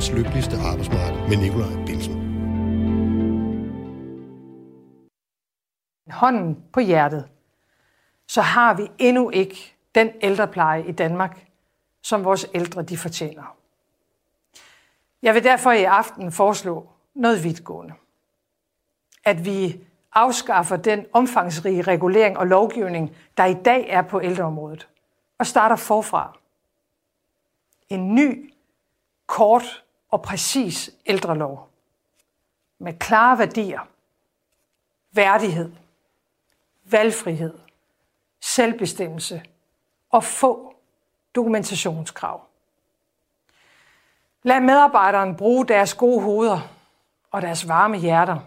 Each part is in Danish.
verdens lykkeligste arbejdsmarked med Nikolaj Bilsen. Hånden på hjertet, så har vi endnu ikke den ældrepleje i Danmark, som vores ældre de fortjener. Jeg vil derfor i aften foreslå noget vidtgående. At vi afskaffer den omfangsrige regulering og lovgivning, der i dag er på ældreområdet, og starter forfra. En ny, kort og præcis ældrelov med klare værdier, værdighed, valgfrihed, selvbestemmelse og få dokumentationskrav. Lad medarbejderen bruge deres gode hoveder og deres varme hjerter.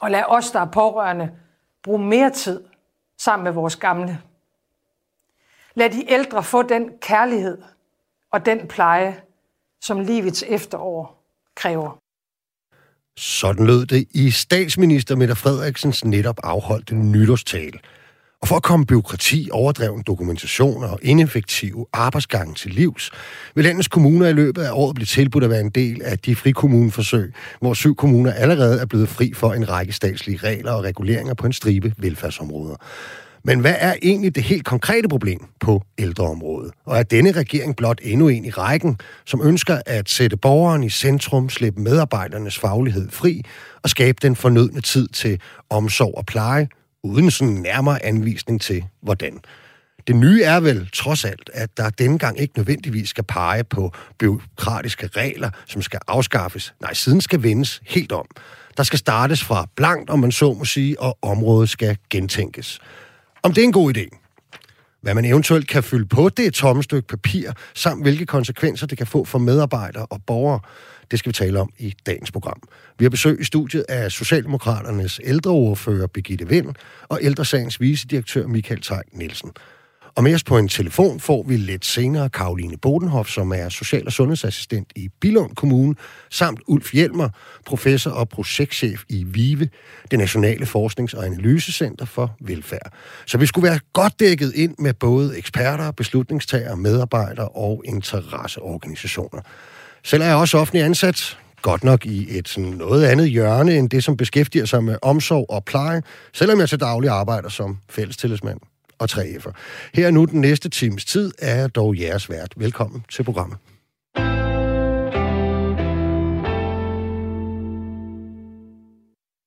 Og lad os, der er pårørende, bruge mere tid sammen med vores gamle. Lad de ældre få den kærlighed og den pleje, som livets efterår kræver. Sådan lød det i statsminister Mette Frederiksens netop afholdte nytårstale – og for at komme byråkrati, overdreven dokumentation og ineffektive arbejdsgange til livs, vil landets kommuner i løbet af året blive tilbudt at være en del af de frikommuneforsøg, hvor syv kommuner allerede er blevet fri for en række statslige regler og reguleringer på en stribe velfærdsområder. Men hvad er egentlig det helt konkrete problem på ældreområdet? Og er denne regering blot endnu en i rækken, som ønsker at sætte borgeren i centrum, slippe medarbejdernes faglighed fri og skabe den fornødne tid til omsorg og pleje, uden sådan nærmere anvisning til, hvordan. Det nye er vel trods alt, at der denne gang ikke nødvendigvis skal pege på byråkratiske regler, som skal afskaffes. Nej, siden skal vendes helt om. Der skal startes fra blankt, om man så må sige, og området skal gentænkes. Om det er en god idé, hvad man eventuelt kan fylde på det tomme stykke papir, samt hvilke konsekvenser det kan få for medarbejdere og borgere, det skal vi tale om i dagens program. Vi har besøg i studiet af Socialdemokraternes ældreordfører Birgitte Vind og ældresagens vicedirektør Michael Tej Nielsen. Og med os på en telefon får vi lidt senere Karoline Bodenhoff, som er social- og sundhedsassistent i Bilund Kommune, samt Ulf Hjelmer, professor og projektchef i VIVE, det Nationale Forsknings- og Analysecenter for Velfærd. Så vi skulle være godt dækket ind med både eksperter, beslutningstagere, medarbejdere og interesseorganisationer. Selv er jeg også offentlig ansat, godt nok i et sådan noget andet hjørne end det, som beskæftiger sig med omsorg og pleje, selvom jeg til daglig arbejder som fællestillidsmand og 3F'er. Her nu den næste times tid er jeg dog jeres vært. Velkommen til programmet.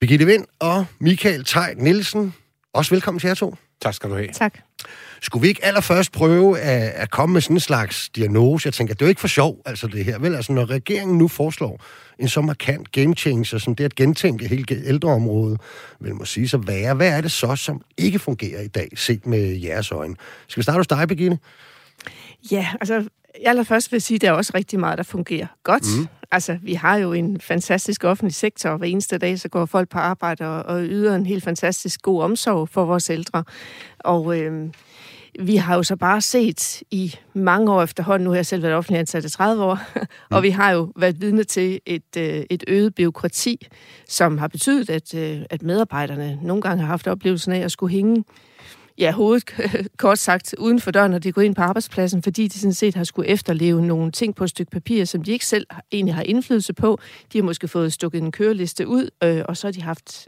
Birgitte Vind og Michael Tej Nielsen, også velkommen til jer to. Tak skal du have. Tak. Skulle vi ikke allerførst prøve at, at komme med sådan en slags diagnose? Jeg tænker, det er jo ikke for sjov, altså det her. Vel, altså når regeringen nu foreslår en så markant game changer, som det at gentænke hele ældreområdet, vil må sige så være. Hvad er det så, som ikke fungerer i dag, set med jeres øjne? Skal vi starte hos dig, Birgitte? Ja, altså allerførst vil jeg sige, at der er også rigtig meget, der fungerer godt. Mm. Altså, vi har jo en fantastisk offentlig sektor, og hver eneste dag, så går folk på arbejde og, og yder en helt fantastisk god omsorg for vores ældre. Og øh, vi har jo så bare set i mange år efterhånden, nu har jeg selv været offentlig ansat i 30 år, og vi har jo været vidne til et, øh, et øget byråkrati, som har betydet, at, øh, at medarbejderne nogle gange har haft oplevelsen af at skulle hænge ja, hovedet, kort sagt, uden for døren, når de går ind på arbejdspladsen, fordi de sådan set har skulle efterleve nogle ting på et stykke papir, som de ikke selv egentlig har indflydelse på. De har måske fået stukket en køreliste ud, øh, og så har de haft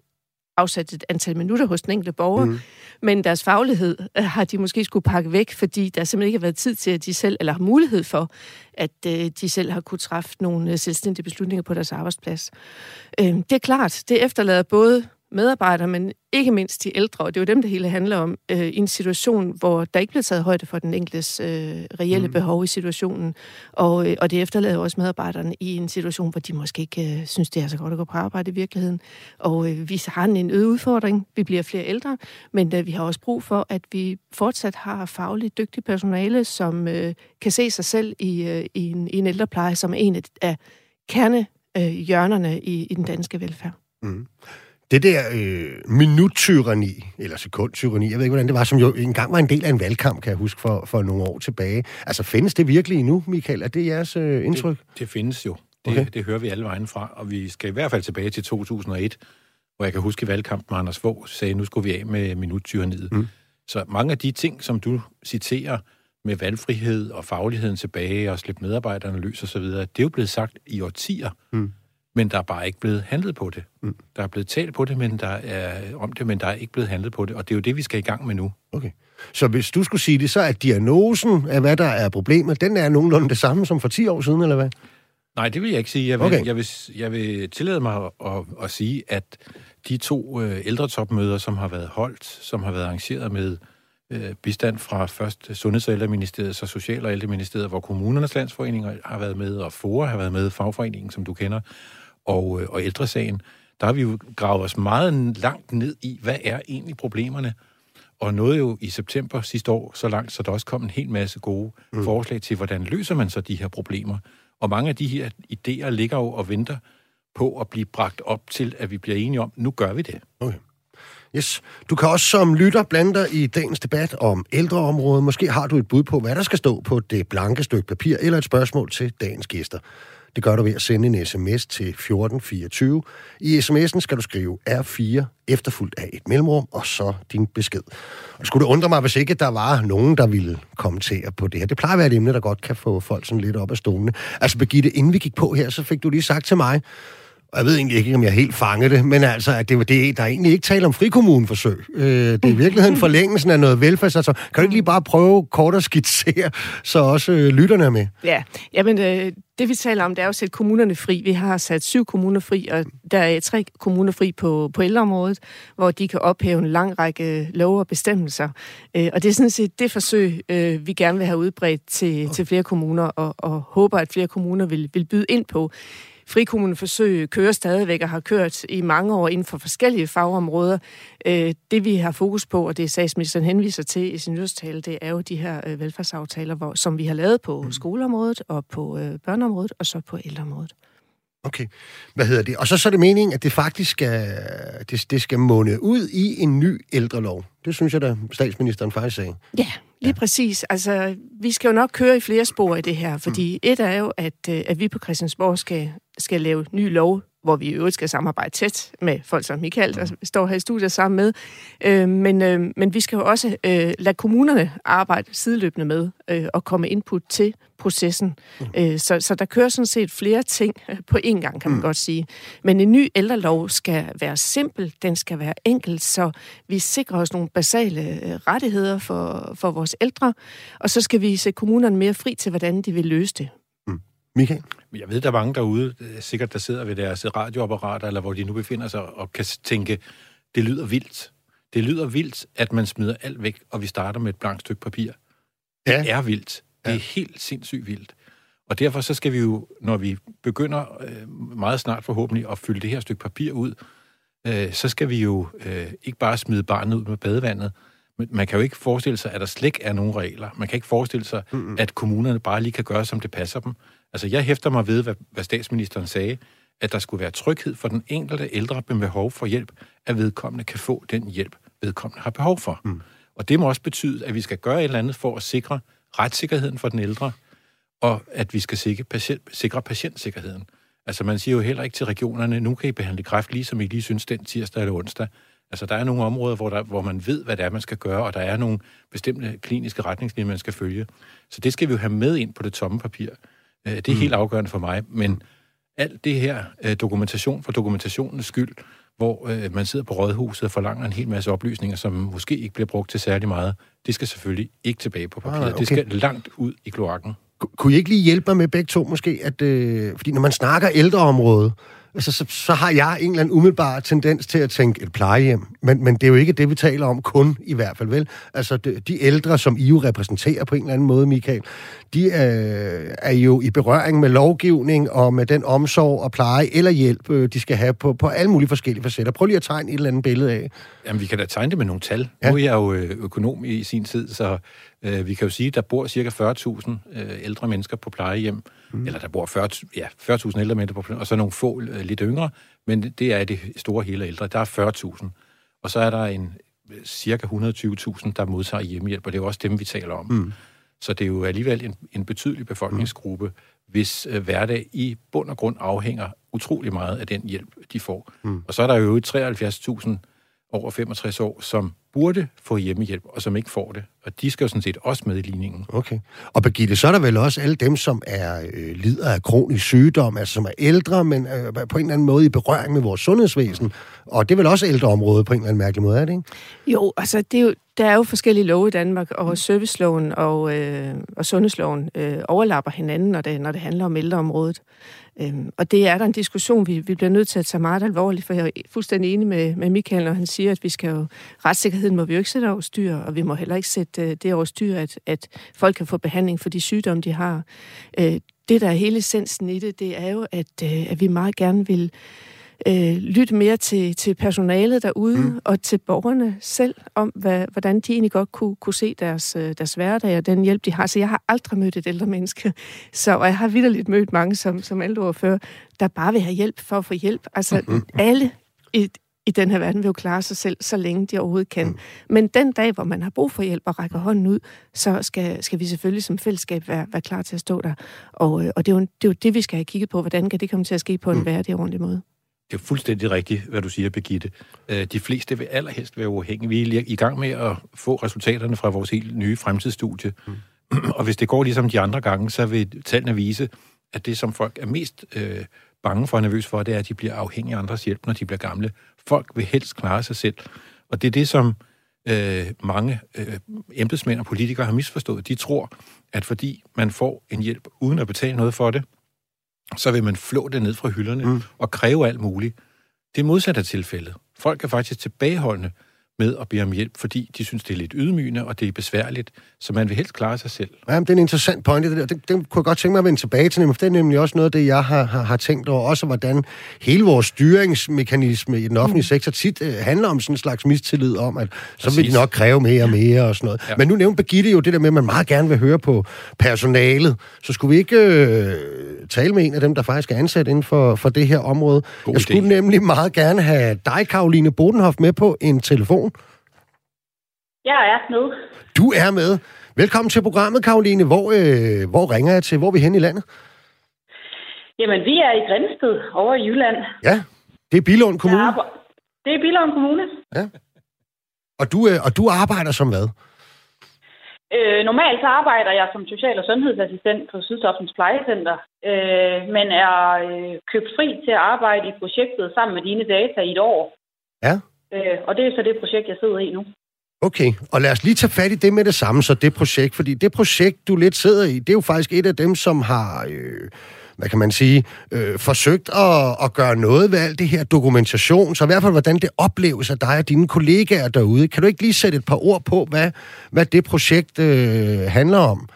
afsat et antal minutter hos den enkelte borger, mm. men deres faglighed øh, har de måske skulle pakke væk, fordi der simpelthen ikke har været tid til, at de selv, eller har mulighed for, at øh, de selv har kunne træffe nogle øh, selvstændige beslutninger på deres arbejdsplads. Øh, det er klart, det efterlader både medarbejdere, men ikke mindst de ældre, og det er jo dem, det hele handler om, øh, i en situation, hvor der ikke bliver taget højde for den enkeltes øh, reelle mm. behov i situationen. Og, øh, og det efterlader også medarbejderne i en situation, hvor de måske ikke øh, synes, det er så godt at gå på arbejde i virkeligheden. Og øh, vi har en øget udfordring. Vi bliver flere ældre, men øh, vi har også brug for, at vi fortsat har fagligt dygtigt personale, som øh, kan se sig selv i, øh, i, en, i en ældrepleje, som er en af kernehjørnerne øh, i, i den danske velfærd. Mm. Det der øh, minuttyranni, eller sekundtyranni, jeg ved ikke, hvordan det var, som jo engang var en del af en valgkamp, kan jeg huske, for, for nogle år tilbage. Altså, findes det virkelig nu, Michael? Er det jeres øh, indtryk? Det, det findes jo. Det, okay. det hører vi alle vejen fra, og vi skal i hvert fald tilbage til 2001, hvor jeg kan huske i valgkampen, Anders Fogh sagde, nu skulle vi af med minuttyranniet. Mm. Så mange af de ting, som du citerer, med valgfrihed og fagligheden tilbage og slippe medarbejderne løs osv., det er jo blevet sagt i årtier. Mm. Men der er bare ikke blevet handlet på det. Mm. Der er blevet talt på det, men der er om det, men der er ikke blevet handlet på det. Og det er jo det, vi skal i gang med nu. Okay. Så hvis du skulle sige det, så er diagnosen af, hvad der er problemet, den er nogenlunde det samme som for 10 år siden, eller hvad? Nej, det vil jeg ikke sige. Jeg vil, okay. jeg vil, jeg vil tillade mig at, at, at sige, at de to øh, ældretopmøder, som har været holdt, som har været arrangeret med øh, bistand fra først Sundheds- og Ældreministeriet, så Social- og Ældreministeriet, hvor kommunernes landsforeninger har været med, og FOA har været med, fagforeningen, som du kender, og, øh, og ældresagen, der har vi jo gravet os meget langt ned i, hvad er egentlig problemerne, og nåede jo i september sidste år så langt, så der også kom en hel masse gode mm. forslag til, hvordan løser man så de her problemer. Og mange af de her idéer ligger jo og venter på at blive bragt op til, at vi bliver enige om, nu gør vi det. Okay. Yes. Du kan også som lytter blande dig i dagens debat om ældreområdet. Måske har du et bud på, hvad der skal stå på det blanke stykke papir, eller et spørgsmål til dagens gæster. Det gør du ved at sende en sms til 1424. I sms'en skal du skrive R4, efterfulgt af et mellemrum, og så din besked. Og skulle det undre mig, hvis ikke der var nogen, der ville kommentere på det her. Det plejer at være et emne, der godt kan få folk sådan lidt op af stolene. Altså Birgitte, inden vi gik på her, så fik du lige sagt til mig, og jeg ved egentlig ikke, om jeg helt fangede det, men altså, at det var det, der er egentlig ikke tale om frikommuneforsøg. Øh, det er i virkeligheden forlængelsen af noget velfærd. Altså, kan du ikke lige bare prøve kort at skitsere, så også øh, lytterne er med? Ja, jamen, øh, det vi taler om, det er jo at sætte kommunerne fri. Vi har sat syv kommuner fri, og der er tre kommuner fri på, på ældreområdet, hvor de kan ophæve en lang række love og bestemmelser. Øh, og det er sådan set det forsøg, øh, vi gerne vil have udbredt til, til flere kommuner, og, og håber, at flere kommuner vil, vil byde ind på frikommuneforsøg kører stadigvæk og har kørt i mange år inden for forskellige fagområder. Øh, det vi har fokus på, og det statsministeren henviser til i sin nyhedstale, det er jo de her øh, velfærdsaftaler, hvor, som vi har lavet på mm. skoleområdet og på øh, børneområdet og så på ældreområdet. Okay. Hvad hedder det? Og så, så er det meningen, at det faktisk skal, det, det skal måne ud i en ny ældrelov. Det synes jeg da, statsministeren faktisk sagde. Ja, lige ja. præcis. Altså, vi skal jo nok køre i flere spor i det her, fordi mm. et er jo, at, at vi på Christiansborg skal skal lave ny lov, hvor vi i øvrigt skal samarbejde tæt med folk som Michael, der står her i studiet sammen med. Øh, men, øh, men vi skal jo også øh, lade kommunerne arbejde sideløbende med øh, og komme input til processen. Mm. Øh, så, så der kører sådan set flere ting på én gang, kan man mm. godt sige. Men en ny ældrelov skal være simpel, den skal være enkel, så vi sikrer os nogle basale øh, rettigheder for, for vores ældre, og så skal vi se kommunerne mere fri til, hvordan de vil løse det. Michael? Jeg ved, der er mange derude, øh, sikkert der sidder ved deres radioapparater, eller hvor de nu befinder sig, og kan tænke, det lyder vildt. Det lyder vildt, at man smider alt væk, og vi starter med et blankt stykke papir. Ja. Det er vildt. Det er ja. helt sindssygt vildt. Og derfor så skal vi jo, når vi begynder øh, meget snart forhåbentlig at fylde det her stykke papir ud, øh, så skal vi jo ikke bare smide barnet ud med badevandet, man kan jo ikke forestille sig, at der slet ikke er nogen regler. Man kan ikke forestille sig, mm-hmm. at kommunerne bare lige kan gøre, som det passer dem. Altså, jeg hæfter mig ved, hvad, hvad statsministeren sagde, at der skulle være tryghed for den enkelte ældre med behov for hjælp, at vedkommende kan få den hjælp, vedkommende har behov for. Mm. Og det må også betyde, at vi skal gøre et eller andet for at sikre retssikkerheden for den ældre, og at vi skal sikre, patient, sikre patientsikkerheden. Altså man siger jo heller ikke til regionerne, nu kan I behandle kræft, ligesom I lige synes den tirsdag eller onsdag. Altså der er nogle områder, hvor, der, hvor man ved, hvad det er, man skal gøre, og der er nogle bestemte kliniske retningslinjer, man skal følge. Så det skal vi jo have med ind på det tomme papir. Øh, det er mm. helt afgørende for mig, men alt det her øh, dokumentation for dokumentationens skyld, hvor øh, man sidder på rådhuset og forlanger en hel masse oplysninger, som måske ikke bliver brugt til særlig meget, det skal selvfølgelig ikke tilbage på papiret. Ah, okay. Det skal langt ud i kloakken. Kunne I ikke lige hjælpe mig med begge to måske? At, øh, fordi når man snakker ældreområdet, altså, så, så har jeg en eller anden umiddelbar tendens til at tænke et plejehjem. Men, men det er jo ikke det, vi taler om kun, i hvert fald, vel? Altså, de, de ældre, som I jo repræsenterer på en eller anden måde, Michael, de øh, er jo i berøring med lovgivning og med den omsorg og pleje eller hjælp, øh, de skal have på, på alle mulige forskellige facetter. Prøv lige at tegne et eller andet billede af. Jamen, vi kan da tegne det med nogle tal. Ja. Nu er jeg jo øh, økonom i sin tid, så øh, vi kan jo sige, at der bor cirka 40.000 øh, ældre mennesker på plejehjem. Mm. Eller der bor 40, ja, 40.000 ældre mennesker på plejehjem, og så nogle få øh, lidt yngre. Men det er det store hele ældre. Der er 40.000. Og så er der en cirka 120.000, der modtager hjemmehjælp, og det er jo også dem, vi taler om. Mm. Så det er jo alligevel en, en betydelig befolkningsgruppe, mm. hvis øh, hverdag i bund og grund afhænger utrolig meget af den hjælp, de får. Mm. Og så er der jo 73.000 over 65 år, som burde få hjemmehjælp, og som ikke får det. Og de skal jo sådan set også med i ligningen. Okay. Og Birgitte, så er der vel også alle dem, som er øh, lider af kronisk sygdom, altså som er ældre, men øh, på en eller anden måde i berøring med vores sundhedsvæsen. Og det er vel også ældreområdet på en eller anden mærkelig måde, er det ikke? Jo, altså det er jo, der er jo forskellige love i Danmark, og serviceloven og, øh, og sundhedsloven øh, overlapper hinanden, når det, når det handler om ældreområdet. Øhm, og det er der en diskussion, vi, vi bliver nødt til at tage meget alvorligt, for jeg er fuldstændig enig med, med Michael, når han siger, at vi skal jo, retssikkerheden må vi jo ikke sætte over styr, og vi må heller ikke sætte øh, det over styr, at, at folk kan få behandling for de sygdomme, de har. Øh, det, der er hele essensen i det, det er jo, at, øh, at vi meget gerne vil øh, lytte mere til, til personalet derude mm. og til borgerne selv om, hvad, hvordan de egentlig godt kunne, kunne se deres, øh, deres hverdag og den hjælp, de har. Så jeg har aldrig mødt et ældre menneske, så, og jeg har vidderligt mødt mange som, som ældreordfører, der bare vil have hjælp for at få hjælp. Altså mm-hmm. alle i, i den her verden vil jo klare sig selv, så længe de overhovedet kan. Mm. Men den dag, hvor man har brug for hjælp og rækker hånden ud, så skal, skal vi selvfølgelig som fællesskab være, være klar til at stå der. Og, øh, og det, er jo, det er jo det, vi skal have kigget på. Hvordan kan det komme til at ske på en mm. værdig og ordentlig måde? Det er fuldstændig rigtigt, hvad du siger, Birgitte. Øh, de fleste vil allerhelst være uafhængige. Vi er i gang med at få resultaterne fra vores helt nye fremtidsstudie. Mm. Og hvis det går ligesom de andre gange, så vil tallene vise, at det, som folk er mest øh, bange for og nervøs for, det er, at de bliver afhængige af andres hjælp, når de bliver gamle. Folk vil helst klare sig selv. Og det er det, som øh, mange øh, embedsmænd og politikere har misforstået. De tror, at fordi man får en hjælp uden at betale noget for det, så vil man flå det ned fra hylderne mm. og kræve alt muligt. Det er modsat af tilfældet. Folk er faktisk tilbageholdende med at bede om hjælp, fordi de synes, det er lidt ydmygende, og det er besværligt, så man vil helst klare sig selv. Ja, det er en interessant pointe, det der. Det, det kunne jeg godt tænke mig at vende tilbage til, for det er nemlig også noget af det, jeg har, har, har tænkt over, også hvordan hele vores styringsmekanisme i den offentlige mm. sektor tit uh, handler om sådan en slags mistillid om, at så Præcis. vil de nok kræve mere og mere og sådan noget. Ja. Men nu nævnte Birgitte jo det der med, at man meget gerne vil høre på personalet. Så skulle vi ikke uh, tale med en af dem, der faktisk er ansat inden for, for det her område? God jeg idé. skulle nemlig meget gerne have dig, Karoline Bodenhoff, med på en telefon. Jeg er med. Du er med. Velkommen til programmet, Karoline. Hvor, øh, hvor ringer jeg til? Hvor er vi hen i landet? Jamen, vi er i Grænsted over i Jylland. Ja, det er Bilund Kommune. Ja, det er Bilund Kommune. Ja. Og du, øh, og du arbejder som hvad? Øh, normalt så arbejder jeg som social- og sundhedsassistent på Sydsoftens Plejecenter, øh, men er øh, købt fri til at arbejde i projektet sammen med dine data i et år. Ja. Øh, og det er så det projekt, jeg sidder i nu. Okay, og lad os lige tage fat i det med det samme, så det projekt, fordi det projekt, du lidt sidder i, det er jo faktisk et af dem, som har, øh, hvad kan man sige, øh, forsøgt at, at gøre noget ved alt det her dokumentation, så i hvert fald, hvordan det opleves af dig og dine kollegaer derude. Kan du ikke lige sætte et par ord på, hvad, hvad det projekt øh, handler om?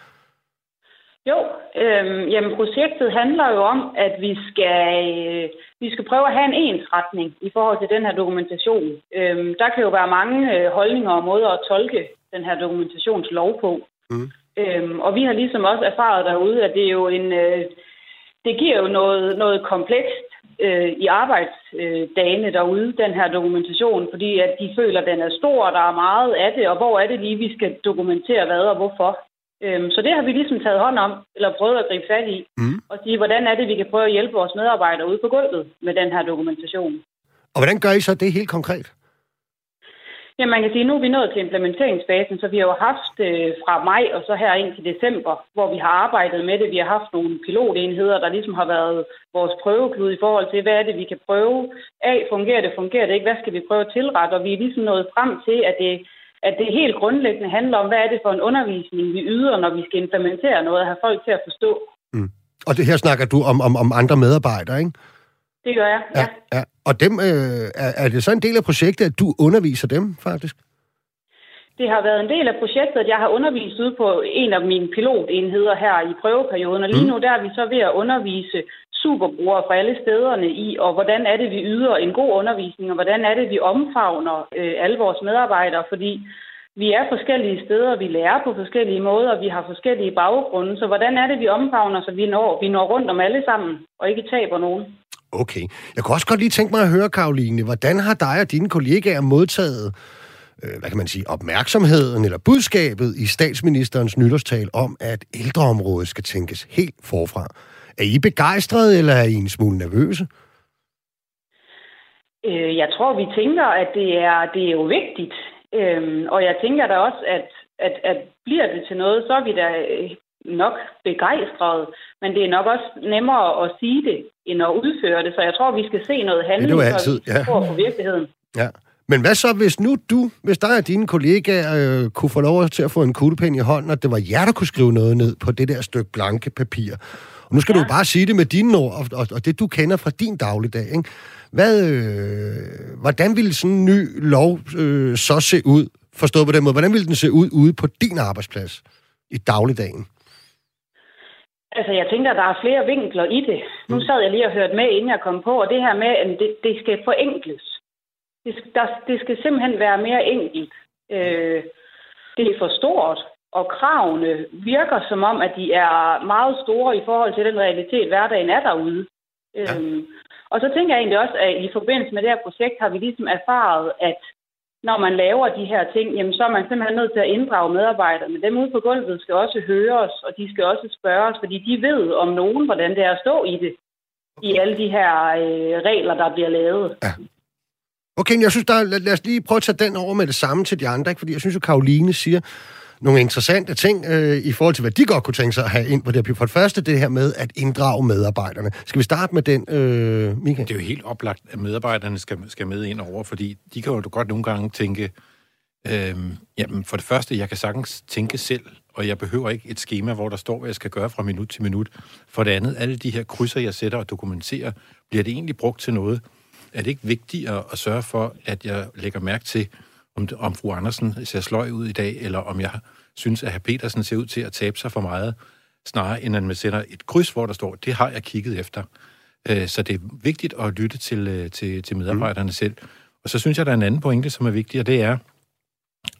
Jo, øh, jamen projektet handler jo om, at vi skal, øh, vi skal prøve at have en ensretning i forhold til den her dokumentation. Øh, der kan jo være mange øh, holdninger og måder at tolke den her dokumentationslov på. Mm. Øh, og vi har ligesom også erfaret derude, at det er jo en, øh, det giver jo noget, noget komplekst øh, i arbejdsdagene derude, den her dokumentation, fordi at de føler, at den er stor, og der er meget af det, og hvor er det lige, vi skal dokumentere hvad og hvorfor. Øhm, så det har vi ligesom taget hånd om, eller prøvet at gribe fat i, mm. og sige, hvordan er det, vi kan prøve at hjælpe vores medarbejdere ude på gulvet med den her dokumentation. Og hvordan gør I så det helt konkret? Ja, man kan sige, at nu er vi nået til implementeringsfasen, så vi har jo haft øh, fra maj og så her ind til december, hvor vi har arbejdet med det. Vi har haft nogle pilotenheder, der ligesom har været vores prøveklud i forhold til, hvad er det, vi kan prøve af. Fungerer det, fungerer det ikke? Hvad skal vi prøve at tilrette? Og vi er ligesom nået frem til, at det at det helt grundlæggende handler om, hvad er det for en undervisning, vi yder, når vi skal implementere noget og have folk til at forstå. Mm. Og det her snakker du om, om, om andre medarbejdere, ikke? Det gør jeg, ja. ja. ja. Og dem, øh, er, er det så en del af projektet, at du underviser dem, faktisk? Det har været en del af projektet, at jeg har undervist ude på en af mine pilotenheder her i prøveperioden, og lige mm. nu der er vi så ved at undervise superbrugere fra alle stederne i, og hvordan er det, vi yder en god undervisning, og hvordan er det, vi omfavner øh, alle vores medarbejdere, fordi vi er forskellige steder, vi lærer på forskellige måder, vi har forskellige baggrunde, så hvordan er det, vi omfavner, så vi når, vi når rundt om alle sammen, og ikke taber nogen. Okay. Jeg kunne også godt lige tænke mig at høre, Karoline, hvordan har dig og dine kollegaer modtaget øh, hvad kan man sige, opmærksomheden eller budskabet i statsministerens nytårstal om, at ældreområdet skal tænkes helt forfra? Er I begejstrede, eller er I en smule nervøse? Øh, jeg tror, vi tænker, at det er, det er jo vigtigt. Øhm, og jeg tænker da også, at at, at bliver det til noget, så er vi da øh, nok begejstrede, men det er nok også nemmere at sige det, end at udføre det. Så jeg tror, vi skal se noget handling, det er altid, så vi på virkeligheden. Ja. Men hvad så, hvis nu du, hvis dig og dine kollegaer øh, kunne få lov til at få en kuglepen i hånden, og det var jer, der kunne skrive noget ned på det der stykke blanke papir. Og nu skal ja. du bare sige det med dine ord, og, og, og det du kender fra din dagligdag. Ikke? Hvad, øh, hvordan ville sådan en ny lov øh, så se ud, forstået på den måde? Hvordan ville den se ud ude på din arbejdsplads i dagligdagen? Altså, jeg tænker, at der er flere vinkler i det. Nu sad jeg lige og hørte med, inden jeg kom på, og det her med, at det, det skal forenkles. Det, skal, der, det skal simpelthen være mere enkelt. Øh, det er for stort, og kravene virker som om, at de er meget store i forhold til den realitet, hverdagen er derude. Ja. Øhm, og så tænker jeg egentlig også, at i forbindelse med det her projekt har vi ligesom erfaret, at når man laver de her ting, jamen så er man simpelthen nødt til at inddrage medarbejderne. Dem ude på gulvet skal også høres, og de skal også spørges, fordi de ved om nogen, hvordan det er at stå i det. I alle de her øh, regler, der bliver lavet. Ja. Okay, jeg synes, der, lad, lad os lige prøve at tage den over med det samme til de andre, ikke? fordi jeg synes jo, Karoline siger nogle interessante ting øh, i forhold til, hvad de godt kunne tænke sig at have ind på det For det første, det her med at inddrage medarbejderne. Skal vi starte med den, øh, Michael? Det er jo helt oplagt, at medarbejderne skal, skal med ind over, fordi de kan jo godt nogle gange tænke, øh, jamen for det første, jeg kan sagtens tænke selv, og jeg behøver ikke et schema, hvor der står, hvad jeg skal gøre fra minut til minut. For det andet, alle de her krydser, jeg sætter og dokumenterer, bliver det egentlig brugt til noget? Er det ikke vigtigt at, at sørge for, at jeg lægger mærke til, om, om fru Andersen ser sløj ud i dag, eller om jeg synes, at herr Petersen ser ud til at tabe sig for meget, snarere end at man sætter et kryds, hvor der står, det har jeg kigget efter. Øh, så det er vigtigt at lytte til, øh, til, til medarbejderne mm. selv. Og så synes jeg, der er en anden pointe, som er vigtig, og det er,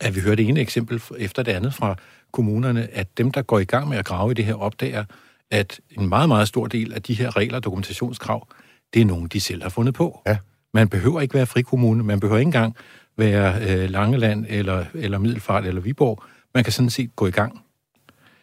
at vi hører det ene eksempel efter det andet fra kommunerne, at dem, der går i gang med at grave i det her, opdager, at en meget, meget stor del af de her regler og dokumentationskrav, det er nogen, de selv har fundet på. Ja. Man behøver ikke være frikommune, man behøver ikke engang være øh, Langeland eller, eller Middelfart eller Viborg. Man kan sådan set gå i gang.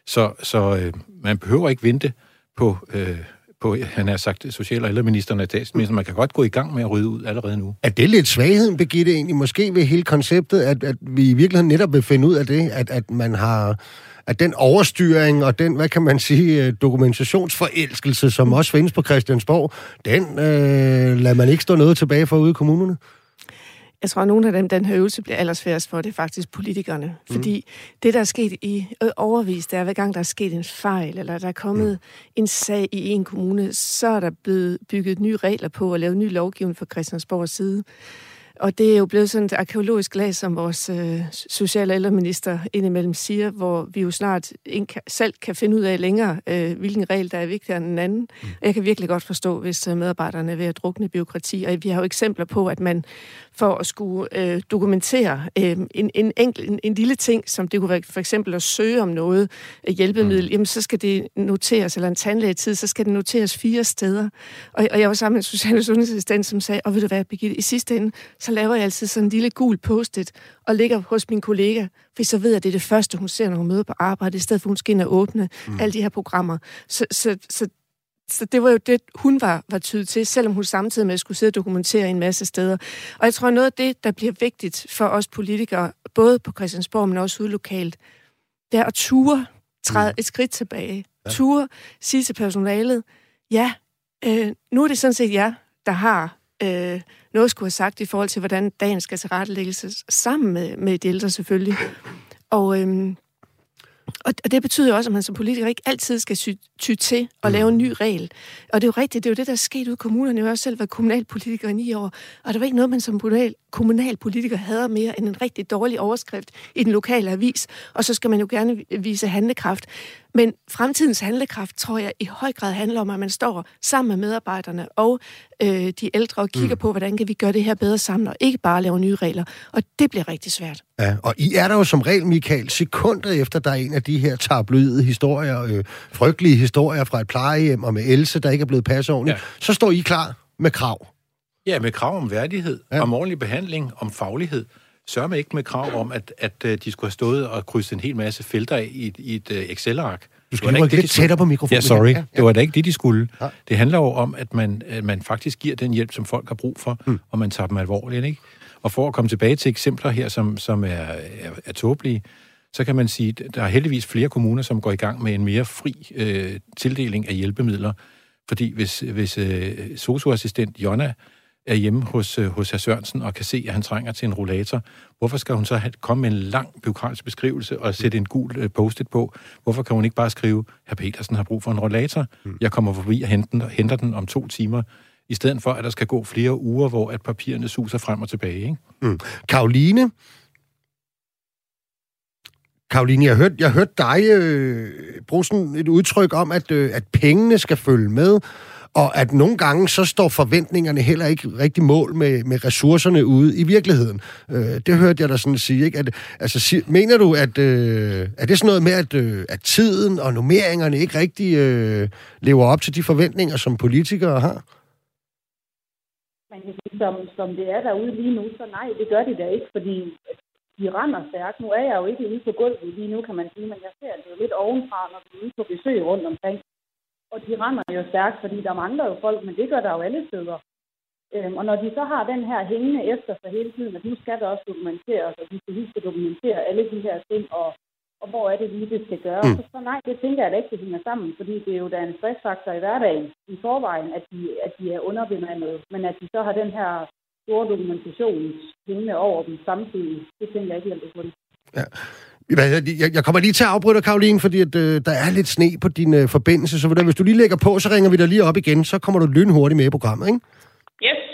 Så, så øh, man behøver ikke vente på, øh, på han har sagt, social- og ældreministeren og statsministeren. Man kan godt gå i gang med at rydde ud allerede nu. Er det lidt svagheden, Birgitte, egentlig måske ved hele konceptet, at, at vi i virkeligheden netop vil finde ud af det, at, at man har at den overstyring og den, hvad kan man sige, øh, dokumentationsforelskelse, som også findes på Christiansborg, den øh, lader man ikke stå noget tilbage for ude i kommunerne? Jeg tror, at nogle af dem, den her øvelse bliver allersværest for, det er faktisk politikerne. Mm. Fordi det, der er sket i overvis, det er, hver gang der er sket en fejl, eller der er kommet mm. en sag i en kommune, så er der blevet bygget nye regler på og lavet ny lovgivning fra Christiansborgs side. Og det er jo blevet sådan et arkeologisk lag, som vores øh, sociale ældreminister indimellem siger, hvor vi jo snart ikke selv kan finde ud af længere, øh, hvilken regel, der er vigtigere end den anden. Mm. Jeg kan virkelig godt forstå, hvis øh, medarbejderne er ved at drukne byråkrati. Og vi har jo eksempler på, at man for at skulle øh, dokumentere øh, en, en, enkel, en, en lille ting, som det kunne være for eksempel at søge om noget øh, hjælpemiddel, mm. jamen så skal det noteres, eller en tandlægetid, så skal det noteres fire steder. Og, og jeg var sammen med en social- sundhedsassistent, som sagde, og ved du hvad, Birgitte, i sidste ende, så laver jeg altid sådan en lille gul post-it, og ligger hos min kollega, for så ved jeg, at det er det første, hun ser, når hun møder på arbejde, i stedet for, hun skal ind og åbne mm. alle de her programmer. Så, så, så så det var jo det, hun var, var tydet til, selvom hun samtidig med skulle sidde og dokumentere en masse steder. Og jeg tror, noget af det, der bliver vigtigt for os politikere, både på Christiansborg, men også ude lokalt, det er at ture træde mm. et skridt tilbage. Ja. Ture sige til personalet, ja, øh, nu er det sådan set jer, der har øh, noget skulle have sagt i forhold til, hvordan dagen skal tilrettelægges sammen med, med de ældre selvfølgelig. Og, øhm, og det betyder også, at man som politiker ikke altid skal sy- ty til at mm. lave en ny regel. Og det er jo rigtigt, det er jo det, der er sket ud i kommunerne. Jeg har også selv været kommunalpolitiker i ni år, og der var ikke noget, man som kommunal, kommunalpolitiker havde mere end en rigtig dårlig overskrift i den lokale avis, og så skal man jo gerne vise handlekraft. Men fremtidens handlekraft, tror jeg, i høj grad handler om, at man står sammen med medarbejderne og øh, de ældre og kigger mm. på, hvordan kan vi gøre det her bedre sammen, og ikke bare lave nye regler. Og det bliver rigtig svært. Ja, og I er der jo som regel, Michael, sekunder efter, der er en af de her tabloide historier, øh, frygtelige historier fra et plejehjem, og med Else, der ikke er blevet passet ordentligt, ja. så står I klar med krav. Ja, med krav om værdighed, ja. om ordentlig behandling, om faglighed. Sørg mig ikke med krav om, at, at øh, de skulle have stået og krydset en hel masse felter af i et, i et uh, Excel-ark. Du skal rykke lidt tættere på mikrofonen. Ja, sorry. Ja, ja. Det var da ikke det, de skulle. Ja. Det handler jo om, at man, at man faktisk giver den hjælp, som folk har brug for, mm. og man tager dem alvorligt. Ikke? Og for at komme tilbage til eksempler her, som, som er, er, er tåbelige, så kan man sige, at der er heldigvis flere kommuner, som går i gang med en mere fri øh, tildeling af hjælpemidler. Fordi hvis, hvis øh, socioassistent Jonna er hjemme hos, øh, hos herr Sørensen og kan se, at han trænger til en rollator, hvorfor skal hun så have, komme med en lang byråkratisk beskrivelse og sætte en gul øh, post-it på? Hvorfor kan hun ikke bare skrive, herr Petersen har brug for en rollator, mm. jeg kommer forbi og henter den, henter den om to timer, i stedet for, at der skal gå flere uger, hvor at papirerne suser frem og tilbage. Ikke? Mm. Karoline, Karoline, jeg hørte, jeg hørte dig øh, bruge sådan et udtryk om, at, øh, at pengene skal følge med, og at nogle gange så står forventningerne heller ikke rigtig mål med, med ressourcerne ude i virkeligheden. Øh, det hørte jeg da sådan sige. Ikke? At, altså, sig, mener du, at øh, er det sådan noget med, at, øh, at tiden og nummeringerne ikke rigtig øh, lever op til de forventninger, som politikere har? Men som, som det er derude lige nu, så nej, det gør det da ikke, fordi de render stærkt. Nu er jeg jo ikke ude på gulvet lige nu, kan man sige, men jeg ser det jo lidt ovenfra, når vi er ude på besøg rundt omkring. Og de render jo stærkt, fordi der mangler jo folk, men det gør der jo alle steder. Øhm, og når de så har den her hængende efter sig hele tiden, at nu skal der også dokumenteres, og de skal huske at dokumentere alle de her ting, og, og hvor er det lige, det skal gøre. Mm. Så, så nej, det tænker jeg da ikke, det hænger sammen, fordi det er jo da en stressfaktor i hverdagen i forvejen, at de, at de er underbemandede, men at de så har den her store dokumentation hængende over dem samtidig, det tænker jeg ikke på det. Ja. Jeg kommer lige til at afbryde dig, Karoline, fordi at, øh, der er lidt sne på din øh, forbindelse, så hvis du lige lægger på, så ringer vi dig lige op igen, så kommer du lynhurtigt med i programmet, ikke? Yes.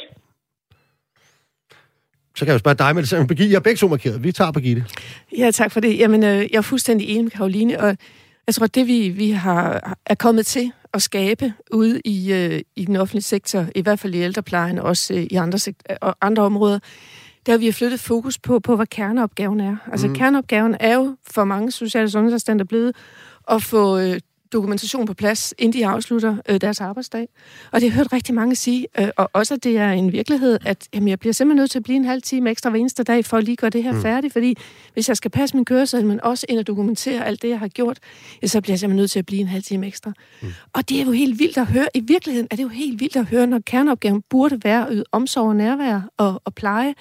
Så kan jeg jo spørge dig med det Birgitte, jeg er begge to markeret. Vi tager Birgitte. Ja, tak for det. Jamen, øh, jeg er fuldstændig enig med Karoline, og jeg tror, at det vi, vi har, er kommet til at skabe ude i, øh, i den offentlige sektor, i hvert fald i ældreplejen og også øh, i andre, og andre områder, der har vi flyttet fokus på, på hvad kerneopgaven er. Altså mm. kerneopgaven er jo for mange sociale sundhedsassistenter blevet at få øh, dokumentation på plads, inden de afslutter øh, deres arbejdsdag. Og det har jeg hørt rigtig mange sige, øh, og også at det er en virkelighed, at jamen, jeg bliver simpelthen nødt til at blive en halv time ekstra hver eneste dag, for at lige gøre det her mm. færdigt, fordi hvis jeg skal passe min kørsel, men også ind og dokumentere alt det, jeg har gjort, så bliver jeg simpelthen nødt til at blive en halv time ekstra. Mm. Og det er jo helt vildt at høre. I virkeligheden er det jo helt vildt at høre, når kerneopgaven burde være at yde omsorg og nærvær og, og pleje,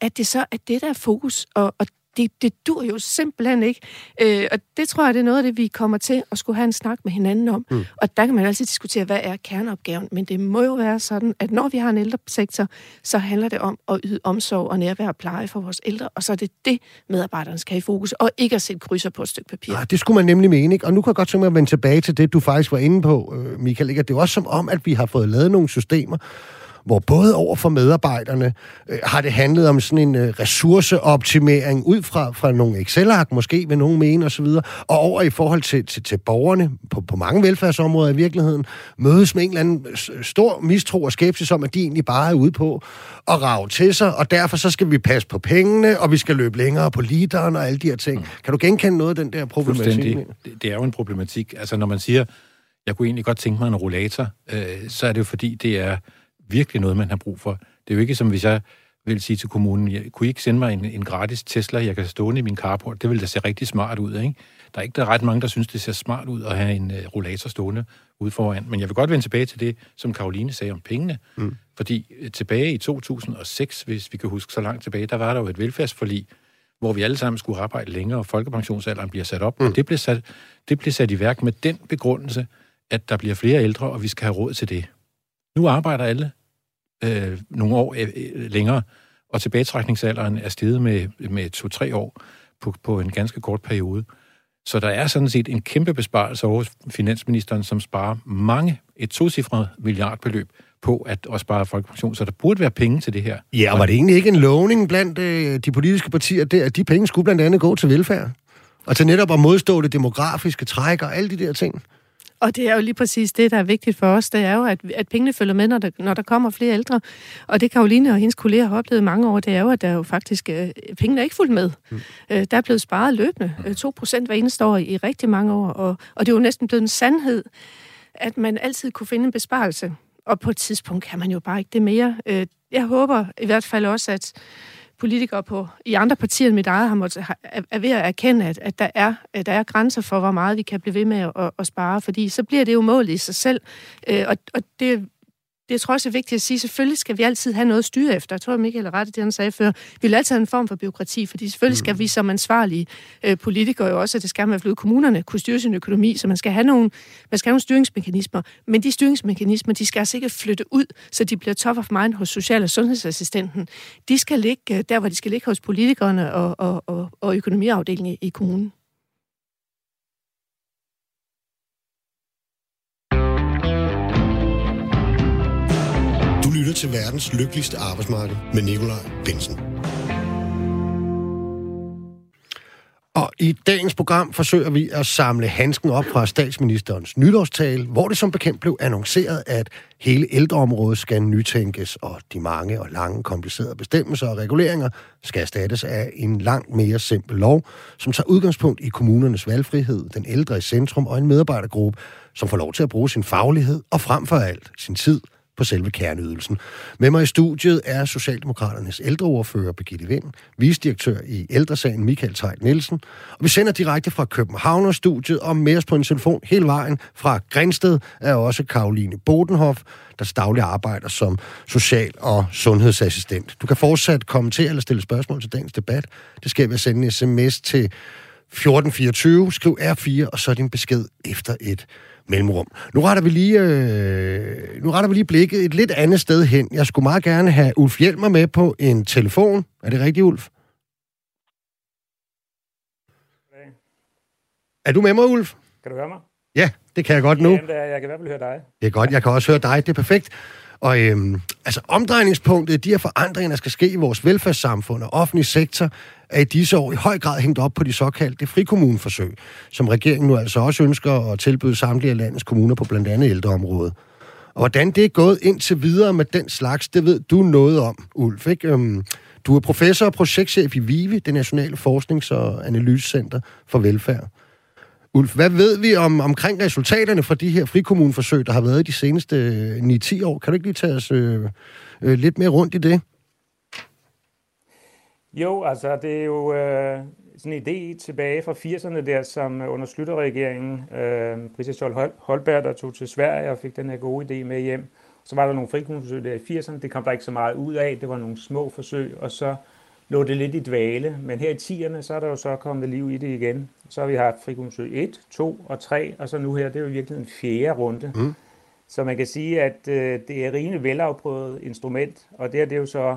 at det så er det, der er fokus, og, og det, det dur jo simpelthen ikke. Øh, og det tror jeg, det er noget af det, vi kommer til at skulle have en snak med hinanden om. Mm. Og der kan man altid diskutere, hvad er kerneopgaven. Men det må jo være sådan, at når vi har en ældresektor, så handler det om at yde omsorg og nærvær og pleje for vores ældre. Og så er det det, medarbejderne skal have i fokus, og ikke at sætte krydser på et stykke papir. Ja, det skulle man nemlig mene, ikke? Og nu kan jeg godt tænke mig at vende tilbage til det, du faktisk var inde på, øh, Michael. Ikke? Det er også som om, at vi har fået lavet nogle systemer, hvor både over for medarbejderne øh, har det handlet om sådan en øh, ressourceoptimering ud fra, fra nogle Excel-ark, måske vil nogen mene osv., og, og over i forhold til, til, til borgerne på, på mange velfærdsområder i virkeligheden, mødes med en eller anden stor mistro og skepsis om, at de egentlig bare er ude på at rave til sig, og derfor så skal vi passe på pengene, og vi skal løbe længere på literen og alle de her ting. Mm. Kan du genkende noget af den der problematik? Det, det er jo en problematik. Altså når man siger, jeg kunne egentlig godt tænke mig en rollator, øh, så er det jo fordi, det er virkelig noget, man har brug for. Det er jo ikke som hvis jeg vil sige til kommunen, jeg, kunne I ikke sende mig en, en gratis Tesla, jeg kan stående i min carport? Det vil da se rigtig smart ud, ikke? Der er ikke der er ret mange, der synes, det ser smart ud at have en uh, rollator stående ude foran. Men jeg vil godt vende tilbage til det, som Karoline sagde om pengene. Mm. Fordi uh, tilbage i 2006, hvis vi kan huske så langt tilbage, der var der jo et velfærdsforlig, hvor vi alle sammen skulle arbejde længere, og folkepensionsalderen bliver sat op. Mm. Og det blev sat, det blev sat i værk med den begrundelse, at der bliver flere ældre, og vi skal have råd til det. Nu arbejder alle øh, nogle år øh, øh, længere, og tilbagetrækningsalderen er steget med, med to-tre år på, på en ganske kort periode. Så der er sådan set en kæmpe besparelse hos finansministeren, som sparer mange, et tocifret milliardbeløb på at, at spare folkepension. Så der burde være penge til det her. Ja, og var det egentlig ikke en lovning blandt øh, de politiske partier, det, at de penge skulle blandt andet gå til velfærd? Og til netop at modstå det demografiske træk og alle de der ting? Og det er jo lige præcis det, der er vigtigt for os. Det er jo, at, at pengene følger med, når der, når der kommer flere ældre. Og det Karoline og hendes kolleger har oplevet mange år, det er jo, at der jo faktisk... Øh, pengene er ikke fuldt med. Mm. Øh, der er blevet sparet løbende. Øh, 2 procent hver eneste år i, i rigtig mange år. Og, og det er jo næsten blevet en sandhed, at man altid kunne finde en besparelse. Og på et tidspunkt kan man jo bare ikke det mere. Øh, jeg håber i hvert fald også, at politikere på, i andre partier end mit eget har måttet, er ved at erkende, at, at der, er, at der er grænser for, hvor meget vi kan blive ved med at, at, at spare, fordi så bliver det jo målet i sig selv. Øh, og, og det, det jeg tror også, det er vigtigt at sige, selvfølgelig skal vi altid have noget at styre efter. Jeg tror, Michael er ret i det, han sagde før. Vi vil altid have en form for byråkrati, fordi selvfølgelig skal vi som ansvarlige øh, politikere jo også, at det skal man i kommunerne, kunne styre sin økonomi, så man skal have nogle, man skal have nogle styringsmekanismer. Men de styringsmekanismer, de skal altså ikke flytte ud, så de bliver top of mind hos social- og sundhedsassistenten. De skal ligge øh, der, hvor de skal ligge hos politikerne og, og, og, og økonomiafdelingen i kommunen. Lytter til verdens lykkeligste arbejdsmarked med Nikolaj Bensen. Og i dagens program forsøger vi at samle handsken op fra statsministerens nytårstale, hvor det som bekendt blev annonceret, at hele ældreområdet skal nytænkes, og de mange og lange komplicerede bestemmelser og reguleringer skal erstattes af en langt mere simpel lov, som tager udgangspunkt i kommunernes valgfrihed, den ældre i centrum og en medarbejdergruppe, som får lov til at bruge sin faglighed og frem for alt sin tid på selve kerneydelsen. Med mig i studiet er Socialdemokraternes ældreordfører Birgitte Vind, visdirektør i ældresagen Michael Tejt Nielsen, og vi sender direkte fra København og studiet, og med os på en telefon hele vejen fra Grænsted er også Karoline Bodenhoff, der daglig arbejder som social- og sundhedsassistent. Du kan fortsat kommentere eller stille spørgsmål til dagens debat. Det sker ved at sende en sms til 1424, skriv R4, og så din besked efter et mellemrum. Nu retter vi lige, øh, nu retter vi lige blikket et lidt andet sted hen. Jeg skulle meget gerne have Ulf Hjelmer med på en telefon. Er det rigtigt, Ulf? Okay. Er du med mig, Ulf? Kan du høre mig? Ja, det kan jeg godt nu. Jamen, jeg kan i hvert fald høre dig. Det er godt, jeg kan også høre dig. Det er perfekt. Og øhm, altså omdrejningspunktet, de her forandringer, der skal ske i vores velfærdssamfund og offentlig sektor, er i disse år i høj grad hængt op på de såkaldte frikommuneforsøg, som regeringen nu altså også ønsker at tilbyde samtlige af landets kommuner på blandt andet ældreområdet. Og hvordan det er gået indtil videre med den slags, det ved du noget om, Ulf. Ikke? Øhm, du er professor og projektchef i VIVE, det Nationale Forsknings- og Analysecenter for Velfærd. Ulf, hvad ved vi om, omkring resultaterne fra de her frikommuneforsøg, der har været de seneste øh, 9-10 år? Kan du ikke lige tage os øh, øh, lidt mere rundt i det? Jo, altså det er jo øh, sådan en idé tilbage fra 80'erne der, som under Slytterregeringen, øh, Britta Hol Holberg, der tog til Sverige og fik den her gode idé med hjem. Så var der nogle frikommuneforsøg der i 80'erne, det kom der ikke så meget ud af, det var nogle små forsøg, og så lå det lidt i dvale. Men her i 10'erne, så er der jo så kommet liv i det igen. Så har vi haft frikommuneforsøg 1, 2 og 3, og så nu her, det er jo virkelig en fjerde runde. Mm. Så man kan sige, at øh, det er rimelig velafprøvet instrument, og det er det jo så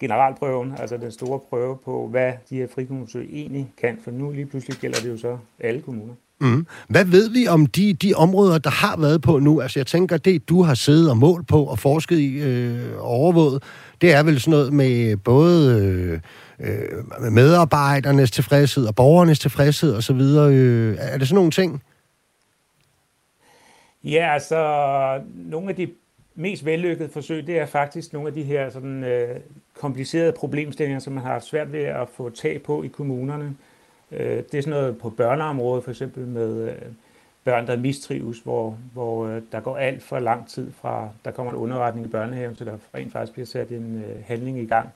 generalprøven, altså den store prøve på, hvad de her frikommuneforsøg egentlig kan, for nu lige pludselig gælder det jo så alle kommuner. Mm. Hvad ved vi om de, de områder, der har været på nu? Altså jeg tænker, det du har siddet og målt på og forsket i øh, og overvåget, det er vel sådan noget med både øh, øh, medarbejdernes tilfredshed og borgernes tilfredshed osv. Øh, er det sådan nogle ting? Ja, altså nogle af de mest vellykkede forsøg, det er faktisk nogle af de her sådan, øh, komplicerede problemstillinger, som man har haft svært ved at få tag på i kommunerne. Øh, det er sådan noget på børneområdet, for eksempel med øh, børn, der mistrives, hvor, hvor øh, der går alt for lang tid fra, der kommer en underretning i børnehaven, til der rent faktisk bliver sat en handling i gang.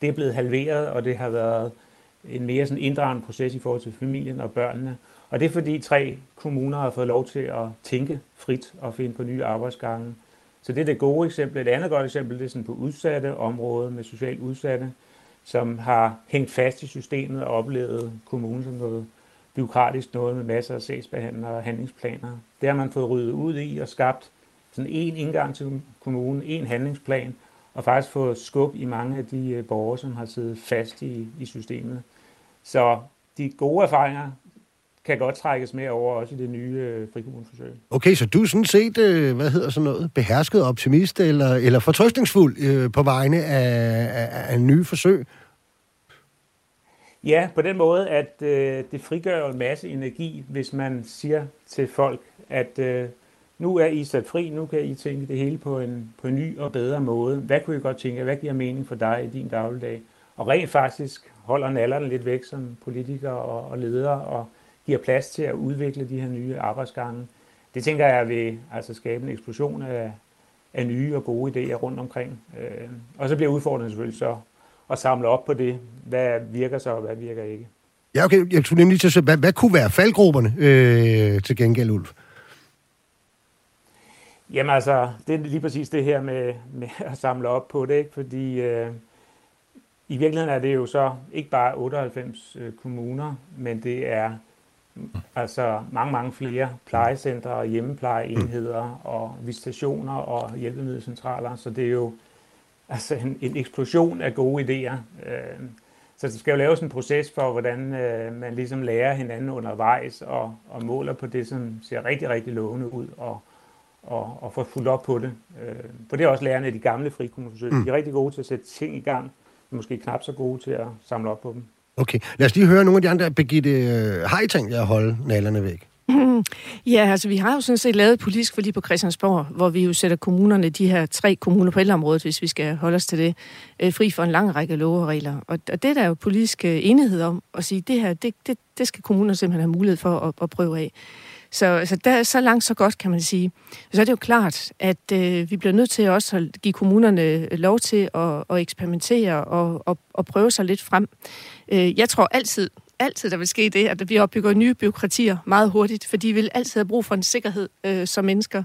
Det er blevet halveret, og det har været en mere sådan inddragende proces i forhold til familien og børnene. Og det er fordi tre kommuner har fået lov til at tænke frit og finde på nye arbejdsgange. Så det er det gode eksempel. Et andet godt eksempel det er sådan på udsatte områder med socialt udsatte, som har hængt fast i systemet og oplevet kommunen som noget byråkratisk noget med masser af sagsbehandlere og handlingsplaner. Det har man fået ryddet ud i og skabt sådan en indgang til kommunen, en handlingsplan, og faktisk fået skub i mange af de øh, borgere, som har siddet fast i, i systemet. Så de gode erfaringer kan godt trækkes med over også i det nye øh, frikommuneforsøg. Okay, så du er sådan set, øh, hvad hedder sådan noget, behersket optimist eller, eller fortrøstningsfuld øh, på vegne af, af, af nye forsøg? Ja, på den måde, at øh, det frigør en masse energi, hvis man siger til folk, at øh, nu er I sat fri, nu kan I tænke det hele på en, på en ny og bedre måde. Hvad kunne I godt tænke? Hvad giver mening for dig i din dagligdag? Og rent faktisk holder nallerne lidt væk som politikere og, og ledere og giver plads til at udvikle de her nye arbejdsgange. Det tænker jeg vil altså skabe en eksplosion af, af nye og gode idéer rundt omkring. Øh, og så bliver udfordringen selvfølgelig så at samle op på det, hvad virker så og hvad virker ikke. Ja, okay. Jeg skulle nemlig til at hvad, hvad kunne være faldgrupperne øh, til gengæld, Ulf? Jamen altså, det er lige præcis det her med, med at samle op på det, ikke? fordi øh, i virkeligheden er det jo så ikke bare 98 øh, kommuner, men det er altså mange, mange flere plejecentre og hjemmeplejeenheder og visitationer og hjælpemiddelcentraler, så det er jo altså en, en eksplosion af gode idéer. Øh, så det skal jo laves en proces for, hvordan øh, man ligesom lærer hinanden undervejs og, og måler på det, som ser rigtig, rigtig lovende ud og, og, og får fuldt op på det. Øh, for det er også lærerne af de gamle frikommuneforsøg. Mm. De er rigtig gode til at sætte ting i gang, men måske knap så gode til at samle op på dem. Okay, lad os lige høre nogle af de andre. Birgitte, øh, har I tænkt jer at holde nalerne væk? Ja, altså vi har jo sådan set lavet politisk forlig på Christiansborg, hvor vi jo sætter kommunerne, de her tre kommuner på ældreområdet, hvis vi skal holde os til det, øh, fri for en lang række love og regler. Og, og det der er jo politisk øh, enighed om at sige, det her, det, det, det skal kommunerne simpelthen have mulighed for at, at prøve af. Så, så der, så langt, så godt, kan man sige. Så er det jo klart, at øh, vi bliver nødt til også at give kommunerne øh, lov til at, at eksperimentere og, og, og prøve sig lidt frem. Øh, jeg tror altid, altid, der vil ske det, at vi opbygger nye byråkratier meget hurtigt, fordi vi vil altid have brug for en sikkerhed øh, som mennesker.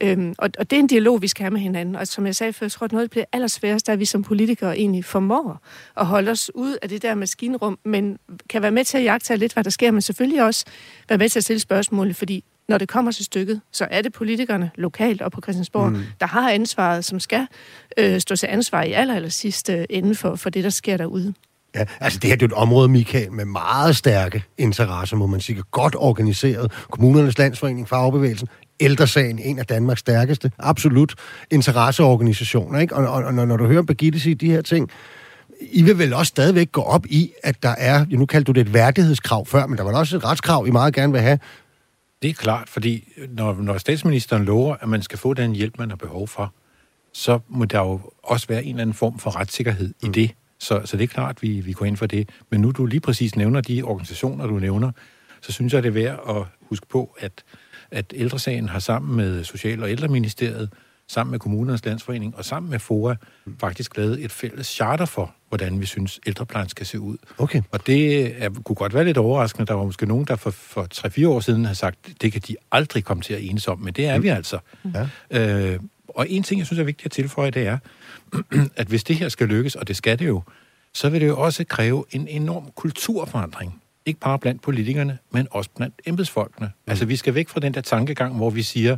Øhm, og, og det er en dialog, vi skal have med hinanden. Og som jeg sagde før, jeg tror, at noget bliver allersværest, er, at vi som politikere egentlig formår at holde os ud af det der maskinrum, men kan være med til at jagte lidt, hvad der sker, men selvfølgelig også være med til at stille spørgsmål, fordi når det kommer til stykket, så er det politikerne lokalt og på Christiansborg, mm. der har ansvaret, som skal øh, stå til ansvar i aller, aller sidste ende for, for det, der sker derude. Ja, altså det her det er et område, Michael, med meget stærke interesser, må man sige. Godt organiseret. Kommunernes Landsforening, Fagbevægelsen, Ældresagen, en af Danmarks stærkeste, absolut interesseorganisationer. Ikke? Og, og, og når, du hører Birgitte sige de her ting, I vil vel også stadigvæk gå op i, at der er, nu kaldte du det et værdighedskrav før, men der var også et retskrav, I meget gerne vil have. Det er klart, fordi når, når statsministeren lover, at man skal få den hjælp, man har behov for, så må der jo også være en eller anden form for retssikkerhed mm. i det. Så, så det er klart, at vi, vi går ind for det. Men nu du lige præcis nævner de organisationer, du nævner, så synes jeg, det er værd at huske på, at, at ældresagen har sammen med Social- og Ældreministeriet, sammen med Kommunernes Landsforening og sammen med FOA faktisk lavet et fælles charter for, hvordan vi synes, ældreplejen skal se ud. Okay. Og det er, kunne godt være lidt overraskende. Der var måske nogen, der for, for 3-4 år siden har sagt, det kan de aldrig komme til at enes om, men det er mm. vi altså. Ja. Øh, og en ting, jeg synes er vigtigt at tilføje, det er, at hvis det her skal lykkes, og det skal det jo, så vil det jo også kræve en enorm kulturforandring. Ikke bare blandt politikerne, men også blandt embedsfolkene. Mm. Altså, vi skal væk fra den der tankegang, hvor vi siger,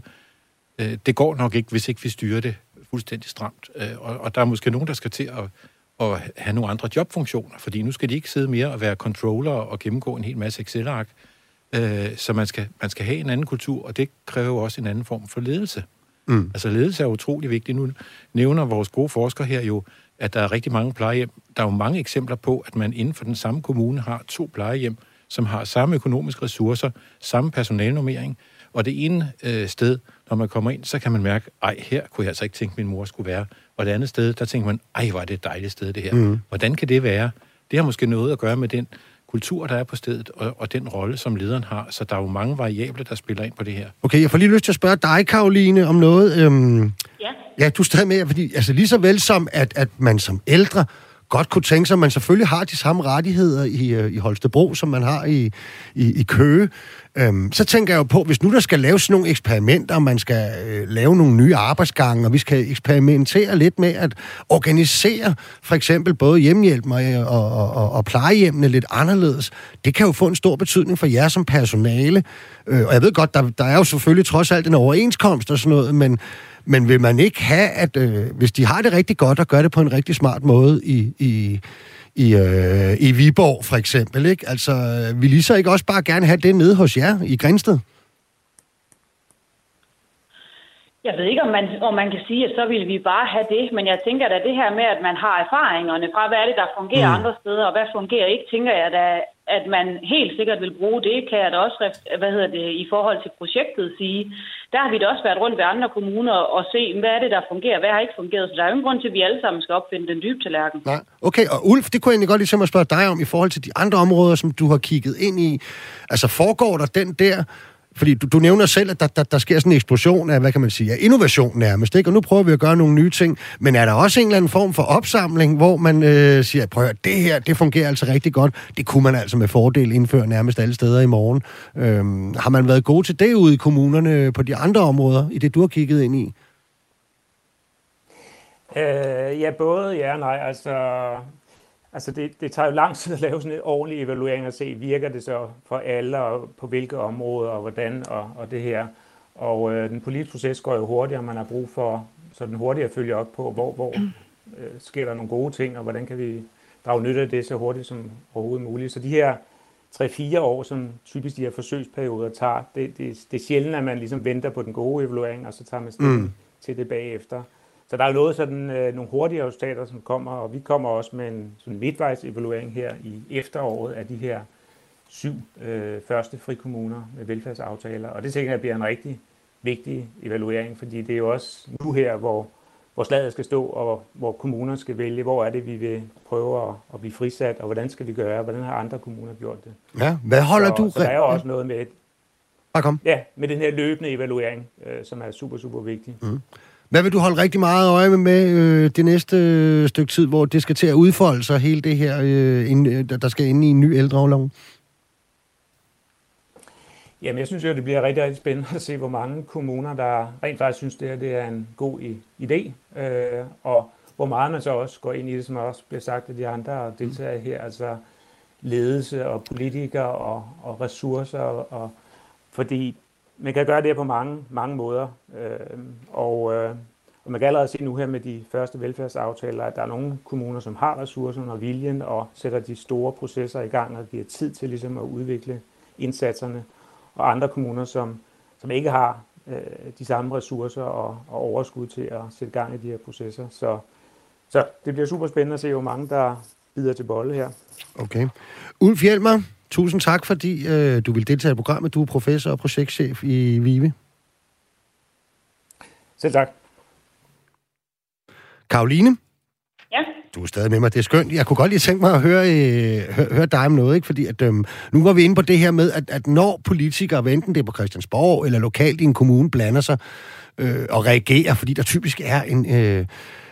øh, det går nok ikke, hvis ikke vi styrer det fuldstændig stramt. Øh, og, og der er måske nogen, der skal til at, at have nogle andre jobfunktioner, fordi nu skal de ikke sidde mere og være controller og gennemgå en hel masse Excel-ark. Øh, så man skal, man skal have en anden kultur, og det kræver også en anden form for ledelse. Mm. Altså ledelse er utrolig vigtigt. Nu nævner vores gode forskere her jo, at der er rigtig mange plejehjem. Der er jo mange eksempler på, at man inden for den samme kommune har to plejehjem, som har samme økonomiske ressourcer, samme personalnummering, og det ene øh, sted, når man kommer ind, så kan man mærke, ej, her kunne jeg altså ikke tænke, min mor skulle være. Og det andet sted, der tænker man, ej, var det et dejligt sted, det her. Mm. Hvordan kan det være? Det har måske noget at gøre med den kultur, der er på stedet, og, og den rolle, som lederen har. Så der er jo mange variable, der spiller ind på det her. Okay, jeg får lige lyst til at spørge dig, Karoline, om noget. Øhm, Ja. ja, du er stadig med, fordi altså, lige så vel som, at, at man som ældre godt kunne tænke sig, at man selvfølgelig har de samme rettigheder i, øh, i Holstebro, som man har i, i, i Køge. Øhm, så tænker jeg jo på, hvis nu der skal laves nogle eksperimenter, og man skal øh, lave nogle nye arbejdsgange, og vi skal eksperimentere lidt med at organisere for eksempel både hjemmehjælp og, og, og, og plejehjemmene lidt anderledes, det kan jo få en stor betydning for jer som personale. Øh, og jeg ved godt, der, der er jo selvfølgelig trods alt en overenskomst og sådan noget, men, men vil man ikke have, at øh, hvis de har det rigtig godt og gør det på en rigtig smart måde i, i, i, øh, i Viborg for eksempel, ikke? Altså, vil I så ikke også bare gerne have det nede hos jer i Grænsted? Jeg ved ikke, om man, om man kan sige, at så vil vi bare have det, men jeg tænker da det her med, at man har erfaringerne fra, hvad er det, der fungerer mm. andre steder, og hvad fungerer ikke, tænker jeg da, at man helt sikkert vil bruge det, kan jeg da også, hvad hedder det, i forhold til projektet sige. Der har vi da også været rundt ved andre kommuner og se, hvad er det, der fungerer, hvad har ikke fungeret, så der er jo ingen grund til, at vi alle sammen skal opfinde den dybe tallerken. Nej. Okay, og Ulf, det kunne jeg egentlig godt lige at spørge dig om i forhold til de andre områder, som du har kigget ind i. Altså foregår der den der fordi du, du nævner selv, at der, der, der sker sådan en eksplosion af, hvad kan man sige, af innovation nærmest, ikke? Og nu prøver vi at gøre nogle nye ting. Men er der også en eller anden form for opsamling, hvor man øh, siger, prøv at det her, det fungerer altså rigtig godt. Det kunne man altså med fordel indføre nærmest alle steder i morgen. Øhm, har man været god til det ude i kommunerne på de andre områder, i det du har kigget ind i? Øh, ja, både ja og nej. Altså, altså det, det tager jo lang tid at lave sådan en ordentlig evaluering og se, virker det så for alle, og på hvilke områder, og hvordan, og, og det her. Og øh, den politiske proces går jo hurtigere, man har brug for sådan hurtigt at følge op på, hvor, hvor øh, sker der nogle gode ting, og hvordan kan vi drage nytte af det så hurtigt som overhovedet muligt. Så de her 3-4 år, som typisk de her forsøgsperioder tager, det, det, det er sjældent, at man ligesom venter på den gode evaluering, og så tager man stilling mm. til det bagefter. Så der er jo noget sådan, øh, nogle hurtige resultater, som kommer, og vi kommer også med en sådan midtvejs evaluering her i efteråret af de her syv øh, første frikommuner med velfærdsaftaler. Og det tænker jeg bliver en rigtig vigtig evaluering, fordi det er jo også nu her, hvor, hvor slaget skal stå, og hvor kommunerne skal vælge, hvor er det, vi vil prøve at, at blive frisat, og hvordan skal vi gøre, hvordan har andre kommuner gjort det. Ja, hvad holder så, du... Så der er jo også noget med, Bare kom. ja, med den her løbende evaluering, øh, som er super, super vigtig. Mm. Hvad vil du holde rigtig meget øje med, med øh, det næste øh, stykke tid, hvor det skal til at udfolde sig, hele det her, øh, ind, øh, der skal ind i en ny ældreoverlov? Jamen, jeg synes jo, det bliver rigtig, rigtig spændende at se, hvor mange kommuner, der rent faktisk synes, det her det er en god idé, øh, og hvor meget man så også går ind i det, som også bliver sagt af de andre deltagere her, altså ledelse og politikere og, og ressourcer, og, fordi man kan gøre det på mange, mange måder, øh, og, øh, og man kan allerede se nu her med de første velfærdsaftaler, at der er nogle kommuner, som har ressourcerne og viljen og sætter de store processer i gang og giver tid til ligesom at udvikle indsatserne og andre kommuner, som, som ikke har øh, de samme ressourcer og, og overskud til at sætte gang i de her processer. Så, så det bliver super spændende at se, hvor mange der bider til bolle her. Okay. Ulf Hjelmer, tusind tak, fordi øh, du vil deltage i programmet. Du er professor og projektchef i VIVE. Selv tak. Karoline? Ja. Du er stadig med mig, det er skønt. Jeg kunne godt lige tænke mig at høre, øh, høre, høre dig om noget, ikke? fordi at, øhm, nu var vi inde på det her med, at, at når politikere, enten det er på Christiansborg eller lokalt i en kommune, blander sig øh, og reagerer, fordi der typisk er en... Øh,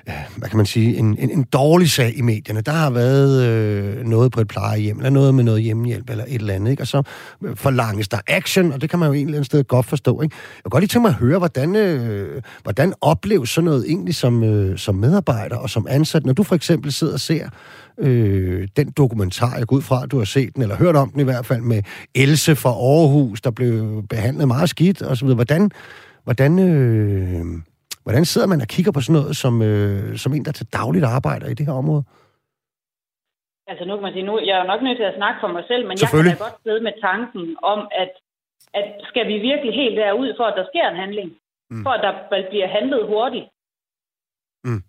øh, hvad kan man sige, en, en, en dårlig sag i medierne. Der har været øh, noget på et plejehjem, eller noget med noget hjemmehjælp, eller et eller andet, ikke? og så øh, forlanges der action, og det kan man jo egentlig et sted godt forstå. Ikke? Jeg kan godt lige tænke mig at høre, hvordan, øh, hvordan opleves sådan noget egentlig som, øh, som medarbejder og som ansat, når du for eksempel sidder og ser øh, den dokumentar, jeg går ud fra, at du har set den, eller hørt om den i hvert fald, med Else fra Aarhus, der blev behandlet meget skidt, og så videre. Hvordan, hvordan øh, Hvordan sidder man og kigger på sådan noget som, øh, som en, der til dagligt arbejder i det her område? Altså nu kan man sige, nu, jeg er jo nok nødt til at snakke for mig selv, men jeg kan da godt sidde med tanken om, at, at skal vi virkelig helt derud, for at der sker en handling? Mm. For at der bliver handlet hurtigt? Mm.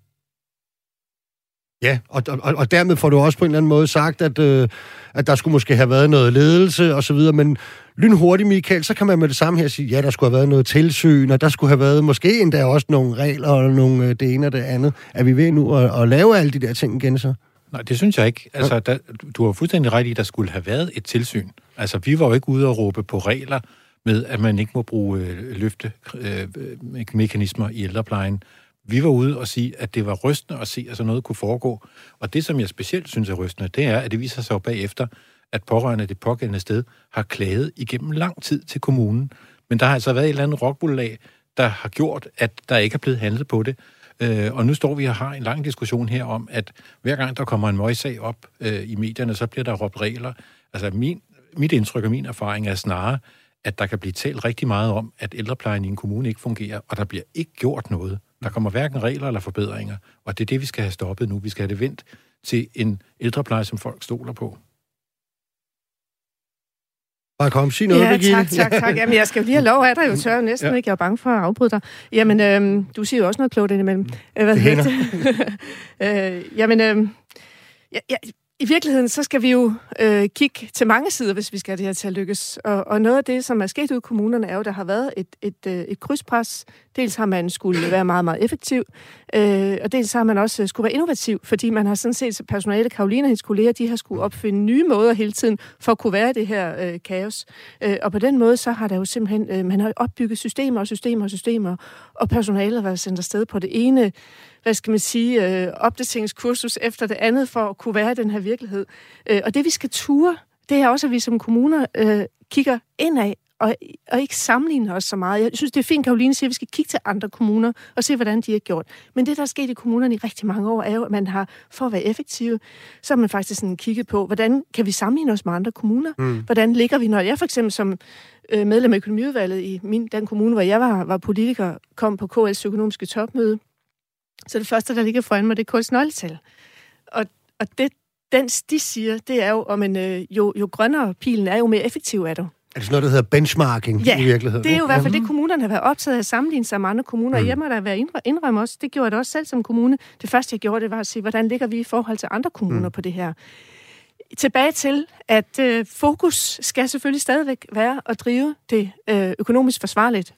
Ja, og, og, og dermed får du også på en eller anden måde sagt, at, øh, at der skulle måske have været noget ledelse og så videre, men lynhurtigt, Michael, så kan man med det samme her sige, ja, der skulle have været noget tilsyn, og der skulle have været måske endda også nogle regler og nogle øh, det ene og det andet. Er vi ved nu at, at lave alle de der ting igen så? Nej, det synes jeg ikke. Altså, der, du har fuldstændig ret i, at der skulle have været et tilsyn. Altså, vi var jo ikke ude og råbe på regler med, at man ikke må bruge øh, løftemekanismer øh, i ældreplejen. Vi var ude og sige, at det var rystende at se, at sådan noget kunne foregå. Og det, som jeg specielt synes er rystende, det er, at det viser sig jo bagefter, at pårørende det pågældende sted har klaget igennem lang tid til kommunen. Men der har altså været et eller andet rockbullag, der har gjort, at der ikke er blevet handlet på det. Øh, og nu står vi og har en lang diskussion her om, at hver gang der kommer en møgssag op øh, i medierne, så bliver der råbt regler. Altså min, mit indtryk og min erfaring er snarere, at der kan blive talt rigtig meget om, at ældreplejen i en kommune ikke fungerer, og der bliver ikke gjort noget. Der kommer hverken regler eller forbedringer, og det er det, vi skal have stoppet nu. Vi skal have det vendt til en ældrepleje, som folk stoler på. Bare kom, sig noget, ja, tak, tak, tak. Jamen, jeg skal jo lige have lov af dig, jo tør næsten ja. ikke. Jeg er bange for at afbryde dig. Jamen, øhm, du siger jo også noget klogt indimellem. Mm. Hvad det øh, jamen, øhm, jeg, jeg, i virkeligheden, så skal vi jo øh, kigge til mange sider, hvis vi skal have det her til at lykkes. Og, og noget af det, som er sket ud i kommunerne, er jo, at der har været et, et, øh, et krydspres. Dels har man skulle være meget, meget effektiv, øh, og dels har man også skulle være innovativ, fordi man har sådan set personale, Karoline og hendes kolleger, de har skulle opfinde nye måder hele tiden for at kunne være det her øh, kaos. Øh, og på den måde, så har der jo simpelthen, øh, man har opbygget systemer og systemer og systemer, og personalet har været sendt afsted på det ene hvad skal man sige, øh, opdateringskursus efter det andet for at kunne være i den her virkelighed. Øh, og det vi skal ture, det er også, at vi som kommuner øh, kigger indad og, og ikke sammenligner os så meget. Jeg synes, det er fint, Karoline siger, at vi skal kigge til andre kommuner og se, hvordan de har gjort. Men det, der er sket i kommunerne i rigtig mange år, er jo, at man har, for at være effektive, så har man faktisk sådan kigget på, hvordan kan vi sammenligne os med andre kommuner? Mm. Hvordan ligger vi, når jeg for eksempel som øh, medlem af økonomiudvalget i min, den kommune, hvor jeg var, var politiker, kom på KL's økonomiske topmøde, så det første, der ligger foran mig, det er KL's nøgletal. Og, og det, den de siger, det er jo, om en, øh, jo, jo grønnere pilen er, jo mere effektiv er du. Er det sådan noget, der hedder benchmarking ja, i virkeligheden? det er jo i hvert fald det, kommunerne har været optaget af at sammenligne sig med andre kommuner. Mm. Jeg må da være indrømme også, det gjorde jeg også selv som kommune. Det første, jeg gjorde, det var at se, hvordan ligger vi i forhold til andre kommuner mm. på det her. Tilbage til, at øh, fokus skal selvfølgelig stadigvæk være at drive det øh, økonomisk forsvarligt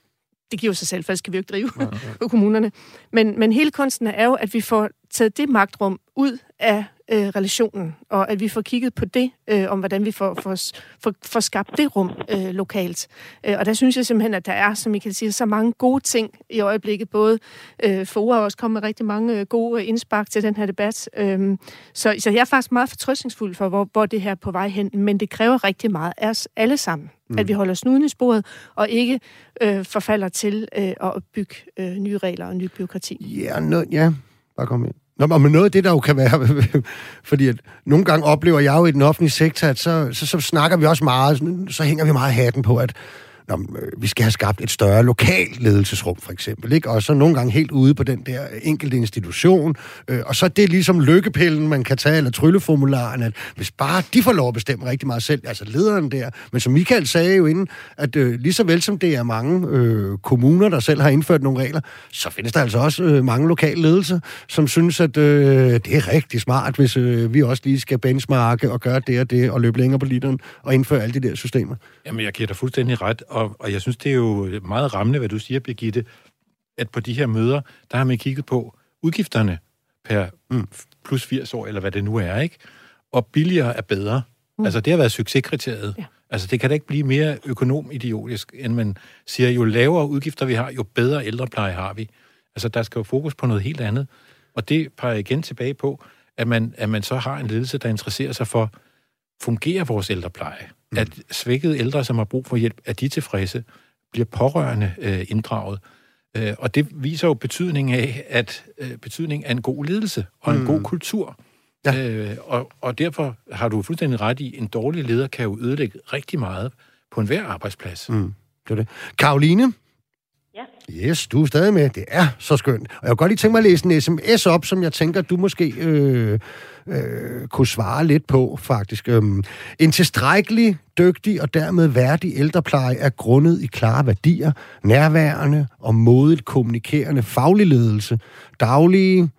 det giver sig selv, for det skal vi jo ikke drive ja, ja. kommunerne. Men, men hele kunsten er jo, at vi får taget det magtrum ud af øh, relationen, og at vi får kigget på det, øh, om hvordan vi får, får, får, får skabt det rum øh, lokalt. Øh, og der synes jeg simpelthen, at der er, som I kan sige, så mange gode ting i øjeblikket. Både øh, for har også kommet med rigtig mange øh, gode indspark til den her debat. Øh, så, så jeg er faktisk meget fortrøstningsfuld for, hvor, hvor det her er på vej hen, men det kræver rigtig meget af os alle sammen. Mm. At vi holder snuden i sporet, og ikke øh, forfalder til øh, at bygge øh, nye regler og ny byråkrati. Ja, no, ja. bare kom ind. Nå, men noget af det, der jo kan være, fordi at nogle gange oplever jeg jo i den offentlige sektor, at så, så, så snakker vi også meget, så hænger vi meget hatten på, at Nå, øh, vi skal have skabt et større lokalt ledelsesrum, for eksempel. Ikke? Og så nogle gange helt ude på den der enkelte institution. Øh, og så er det ligesom lykkepillen, man kan tage, eller trylleformularen, at hvis bare de får lov at bestemme rigtig meget selv, altså lederen der. Men som Michael sagde jo inden, at øh, lige så vel som det er mange øh, kommuner, der selv har indført nogle regler, så findes der altså også øh, mange lokale ledelser, som synes, at øh, det er rigtig smart, hvis øh, vi også lige skal benchmarke og gøre det og det, og løbe længere på literen og indføre alle de der systemer. Jamen, jeg giver dig fuldstændig ret og, og jeg synes, det er jo meget rammende, hvad du siger, Birgitte, at på de her møder, der har man kigget på udgifterne per mm, plus 80 år, eller hvad det nu er, ikke? Og billigere er bedre. Mm. Altså, det har været succeskriteriet. Ja. Altså, det kan da ikke blive mere økonomidiotisk, end man siger, jo lavere udgifter vi har, jo bedre ældrepleje har vi. Altså, der skal jo fokus på noget helt andet. Og det peger igen tilbage på, at man, at man så har en ledelse, der interesserer sig for, fungerer vores ældrepleje? Mm. At svækkede ældre, som har brug for hjælp, er de tilfredse? Bliver pårørende øh, inddraget? Øh, og det viser jo betydningen af, at øh, betydningen af en god ledelse og en mm. god kultur. Ja. Øh, og, og derfor har du fuldstændig ret i, en dårlig leder kan jo ødelægge rigtig meget på enhver arbejdsplads. Mm. Det er det. Karoline? Ja. Yes, du er stadig med. Det er så skønt. Og jeg kunne godt lige tænke mig at læse en sms op, som jeg tænker, du måske øh, øh, kunne svare lidt på, faktisk. Øhm, en tilstrækkelig, dygtig og dermed værdig ældrepleje er grundet i klare værdier, nærværende og modigt kommunikerende faglig ledelse, daglige,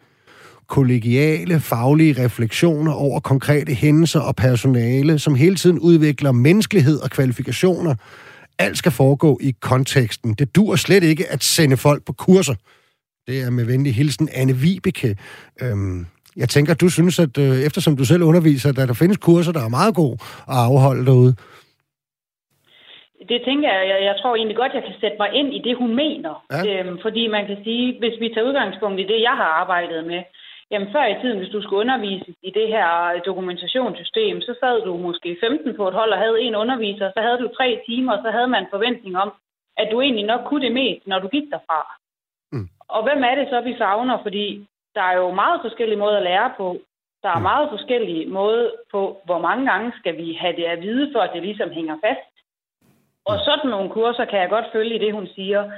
kollegiale, faglige refleksioner over konkrete hændelser og personale, som hele tiden udvikler menneskelighed og kvalifikationer, alt skal foregå i konteksten. Det dur slet ikke at sende folk på kurser. Det er med venlig hilsen Anne Vibeke. Øhm, jeg tænker, du synes, at øh, eftersom du selv underviser, at der findes kurser, der er meget gode at afholde derude. Det tænker jeg, jeg, jeg tror egentlig godt, jeg kan sætte mig ind i det, hun mener. Ja. Øhm, fordi man kan sige, hvis vi tager udgangspunkt i det, jeg har arbejdet med, Jamen før i tiden, hvis du skulle undervise i det her dokumentationssystem, så sad du måske 15 på et hold og havde en underviser, så havde du tre timer, og så havde man en forventning om, at du egentlig nok kunne det mest, når du gik derfra. Mm. Og hvem er det så, vi savner? Fordi der er jo meget forskellige måder at lære på. Der er mm. meget forskellige måder på, hvor mange gange skal vi have det at vide, for at det ligesom hænger fast. Og mm. sådan nogle kurser kan jeg godt følge i det, hun siger.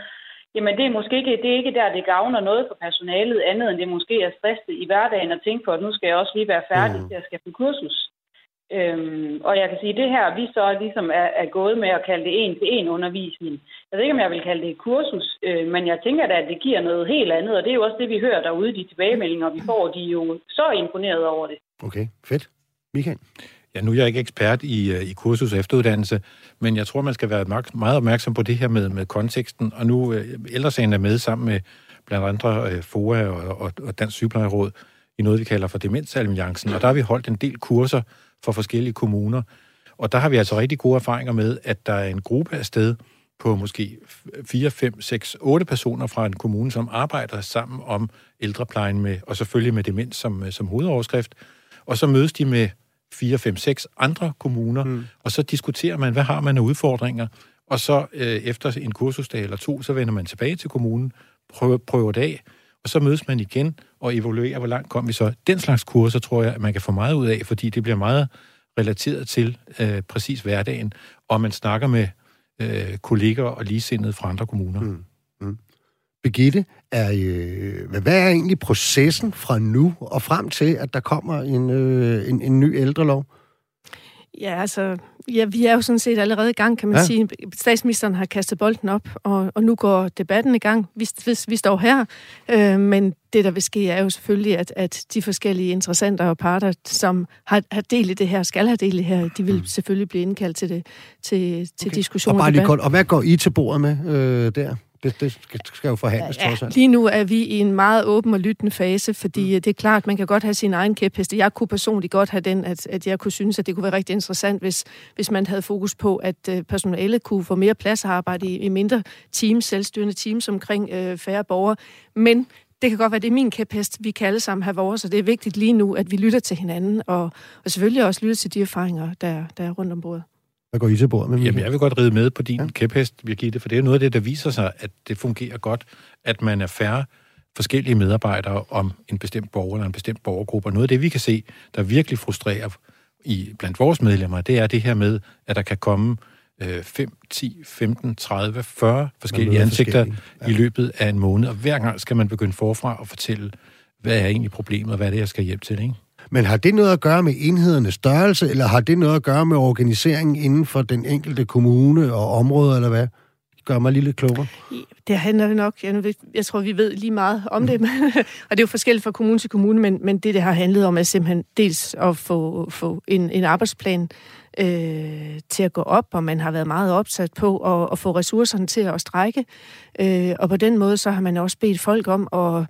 Jamen, det er måske ikke, det er ikke der, det gavner noget for personalet, andet end det måske er stresset i hverdagen at tænke på, at nu skal jeg også lige være færdig mm. til at skal på kursus. Øhm, og jeg kan sige, at det her, vi så ligesom er, er gået med at kalde det en-til-en undervisning. Jeg ved ikke, om jeg vil kalde det et kursus, øh, men jeg tænker da, at det giver noget helt andet, og det er jo også det, vi hører derude, de tilbagemeldinger, vi får, de er jo så imponeret over det. Okay, fedt. Michael? Ja, nu er jeg ikke ekspert i, øh, i kursus og efteruddannelse, men jeg tror, man skal være meget opmærksom på det her med, med konteksten. Og nu, øh, ældresagen er med sammen med blandt andre øh, FOA og, og, og Dansk Sygeplejeråd i noget, vi kalder for Demensalliancen. Og der har vi holdt en del kurser for forskellige kommuner. Og der har vi altså rigtig gode erfaringer med, at der er en gruppe af sted på måske 4, 5, 6, 8 personer fra en kommune, som arbejder sammen om ældreplejen med, og selvfølgelig med demens som, som hovedoverskrift. Og så mødes de med 4, 5, 6 andre kommuner, mm. og så diskuterer man, hvad har man af udfordringer, og så øh, efter en kursusdag eller to, så vender man tilbage til kommunen, prøver, prøver det af, og så mødes man igen og evaluerer, hvor langt kom vi så. Den slags kurser tror jeg, at man kan få meget ud af, fordi det bliver meget relateret til øh, præcis hverdagen, og man snakker med øh, kolleger og ligesindede fra andre kommuner. Mm. Mm. Birgitte, er, øh, hvad er egentlig processen fra nu og frem til, at der kommer en, øh, en, en ny ældrelov? Ja, altså, ja, vi er jo sådan set allerede i gang, kan man ja. sige. Statsministeren har kastet bolden op, og, og nu går debatten i gang. Vi, vi, vi står her, øh, men det, der vil ske, er jo selvfølgelig, at, at de forskellige interessenter og parter, som har, har del i det her, skal have del i det her, de vil mm. selvfølgelig blive indkaldt til, det, til, til okay. diskussion og, bare lige kort, og hvad går I til bordet med øh, der? Det, det skal jo forhandles ja, trods alt. Lige nu er vi i en meget åben og lyttende fase, fordi mm. det er klart, man kan godt have sin egen kæpheste. Jeg kunne personligt godt have den, at, at jeg kunne synes, at det kunne være rigtig interessant, hvis, hvis man havde fokus på, at øh, personalet kunne få mere plads at arbejde i, i mindre teams, selvstyrende teams omkring øh, færre borgere. Men det kan godt være, det er min kæphest. Vi kan alle sammen have vores, og det er vigtigt lige nu, at vi lytter til hinanden, og, og selvfølgelig også lytter til de erfaringer, der, der er rundt om bordet. Hvad går I til bordet med? Jamen, jeg vil godt ride med på din ja. kæphest, Birgitte, for det er noget af det, der viser sig, at det fungerer godt, at man er færre forskellige medarbejdere om en bestemt borger eller en bestemt borgergruppe. Og noget af det, vi kan se, der virkelig frustrerer i, blandt vores medlemmer, det er det her med, at der kan komme øh, 5, 10, 15, 30, 40 forskellige ansigter ja. i løbet af en måned. Og hver gang skal man begynde forfra og fortælle, hvad er egentlig problemet, og hvad er det, jeg skal hjælpe til, ikke? Men har det noget at gøre med enhedernes størrelse, eller har det noget at gøre med organiseringen inden for den enkelte kommune og område, eller hvad? Gør mig lige lidt klogere. Det handler nok, jeg, jeg tror, vi ved lige meget om det, og det er jo forskelligt fra kommune til kommune, men, men det, det har handlet om, er simpelthen dels at få, få en, en arbejdsplan øh, til at gå op, og man har været meget opsat på at, at få ressourcerne til at strække. Øh, og på den måde, så har man også bedt folk om at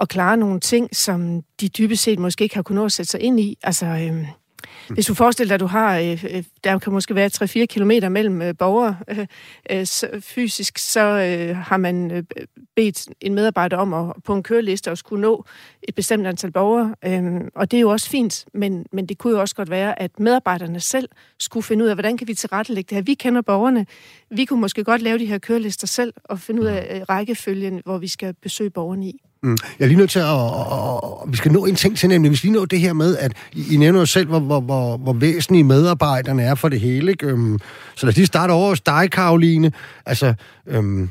at klare nogle ting, som de dybest set måske ikke har kunnet nå at sætte sig ind i. Altså, øh, hvis du forestiller dig, at du har, øh, øh der kan måske være 3-4 kilometer mellem øh, borgere øh, øh, så, fysisk, så øh, har man øh, bedt en medarbejder om at på en køreliste at skulle nå et bestemt antal borgere. Øh, og det er jo også fint, men, men det kunne jo også godt være, at medarbejderne selv skulle finde ud af, hvordan kan vi tilrettelægge det her. Vi kender borgerne. Vi kunne måske godt lave de her kørelister selv og finde ud af øh, rækkefølgen, hvor vi skal besøge borgerne i. Mm. Jeg er lige nødt til at, Og, og, Vi skal nå en ting til, nemlig vi skal lige nå det her med, at I, I nævner jo selv, hvor, hvor, hvor, hvor væsentlige medarbejderne er for det hele. Ikke? Øhm, så lad os lige starte over hos dig, Karoline. Altså, øhm,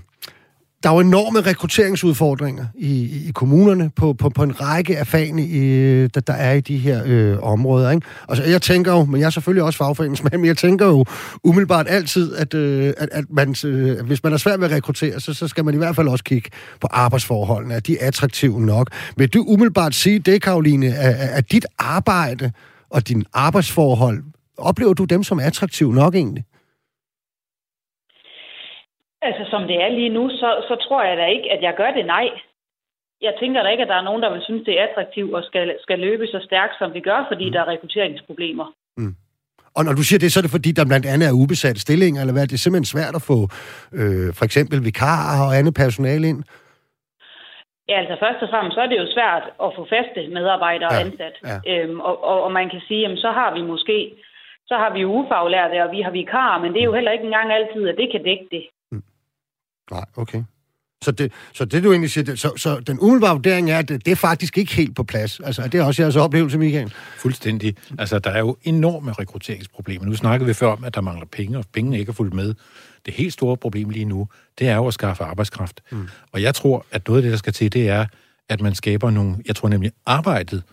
der er jo enorme rekrutteringsudfordringer i, i kommunerne på, på, på en række af fagene, i, der, der er i de her øh, områder. Ikke? Altså, jeg tænker jo, men jeg er selvfølgelig også fagforeningsmand, men jeg tænker jo umiddelbart altid, at, øh, at, at man, øh, hvis man er svært ved at rekruttere, så, så skal man i hvert fald også kigge på arbejdsforholdene. Er de attraktive nok? Vil du umiddelbart sige det, Karoline, at, at dit arbejde og din arbejdsforhold, oplever du dem som attraktive nok egentlig? Altså, som det er lige nu, så, så tror jeg da ikke, at jeg gør det nej. Jeg tænker da ikke, at der er nogen, der vil synes, det er attraktivt og skal, skal løbe så stærkt, som vi gør, fordi mm. der er rekrutteringsproblemer. Mm. Og når du siger det, så er det fordi, der blandt andet er ubesatte stillinger, eller hvad? Det er simpelthen svært at få øh, for eksempel vikarer og andet personale ind? Ja, altså først og fremmest, så er det jo svært at få faste medarbejdere ja, ansat. Ja. Øhm, og, og, og man kan sige, jamen så har vi måske, så har vi ufaglærte, og vi har vikarer, men det er jo heller ikke engang altid, at det kan dække det. Nej, okay. Så det, så det du egentlig siger, det, så, så den umiddelbare vurdering er, at det, det er faktisk ikke helt på plads. Altså, det er også jeres oplevelse, Michael? Fuldstændig. Altså, der er jo enorme rekrutteringsproblemer. Nu snakkede vi før om, at der mangler penge, og pengene ikke er fuldt med. Det helt store problem lige nu, det er jo at skaffe arbejdskraft. Mm. Og jeg tror, at noget af det, der skal til, det er, at man skaber nogle... Jeg tror nemlig, arbejdet,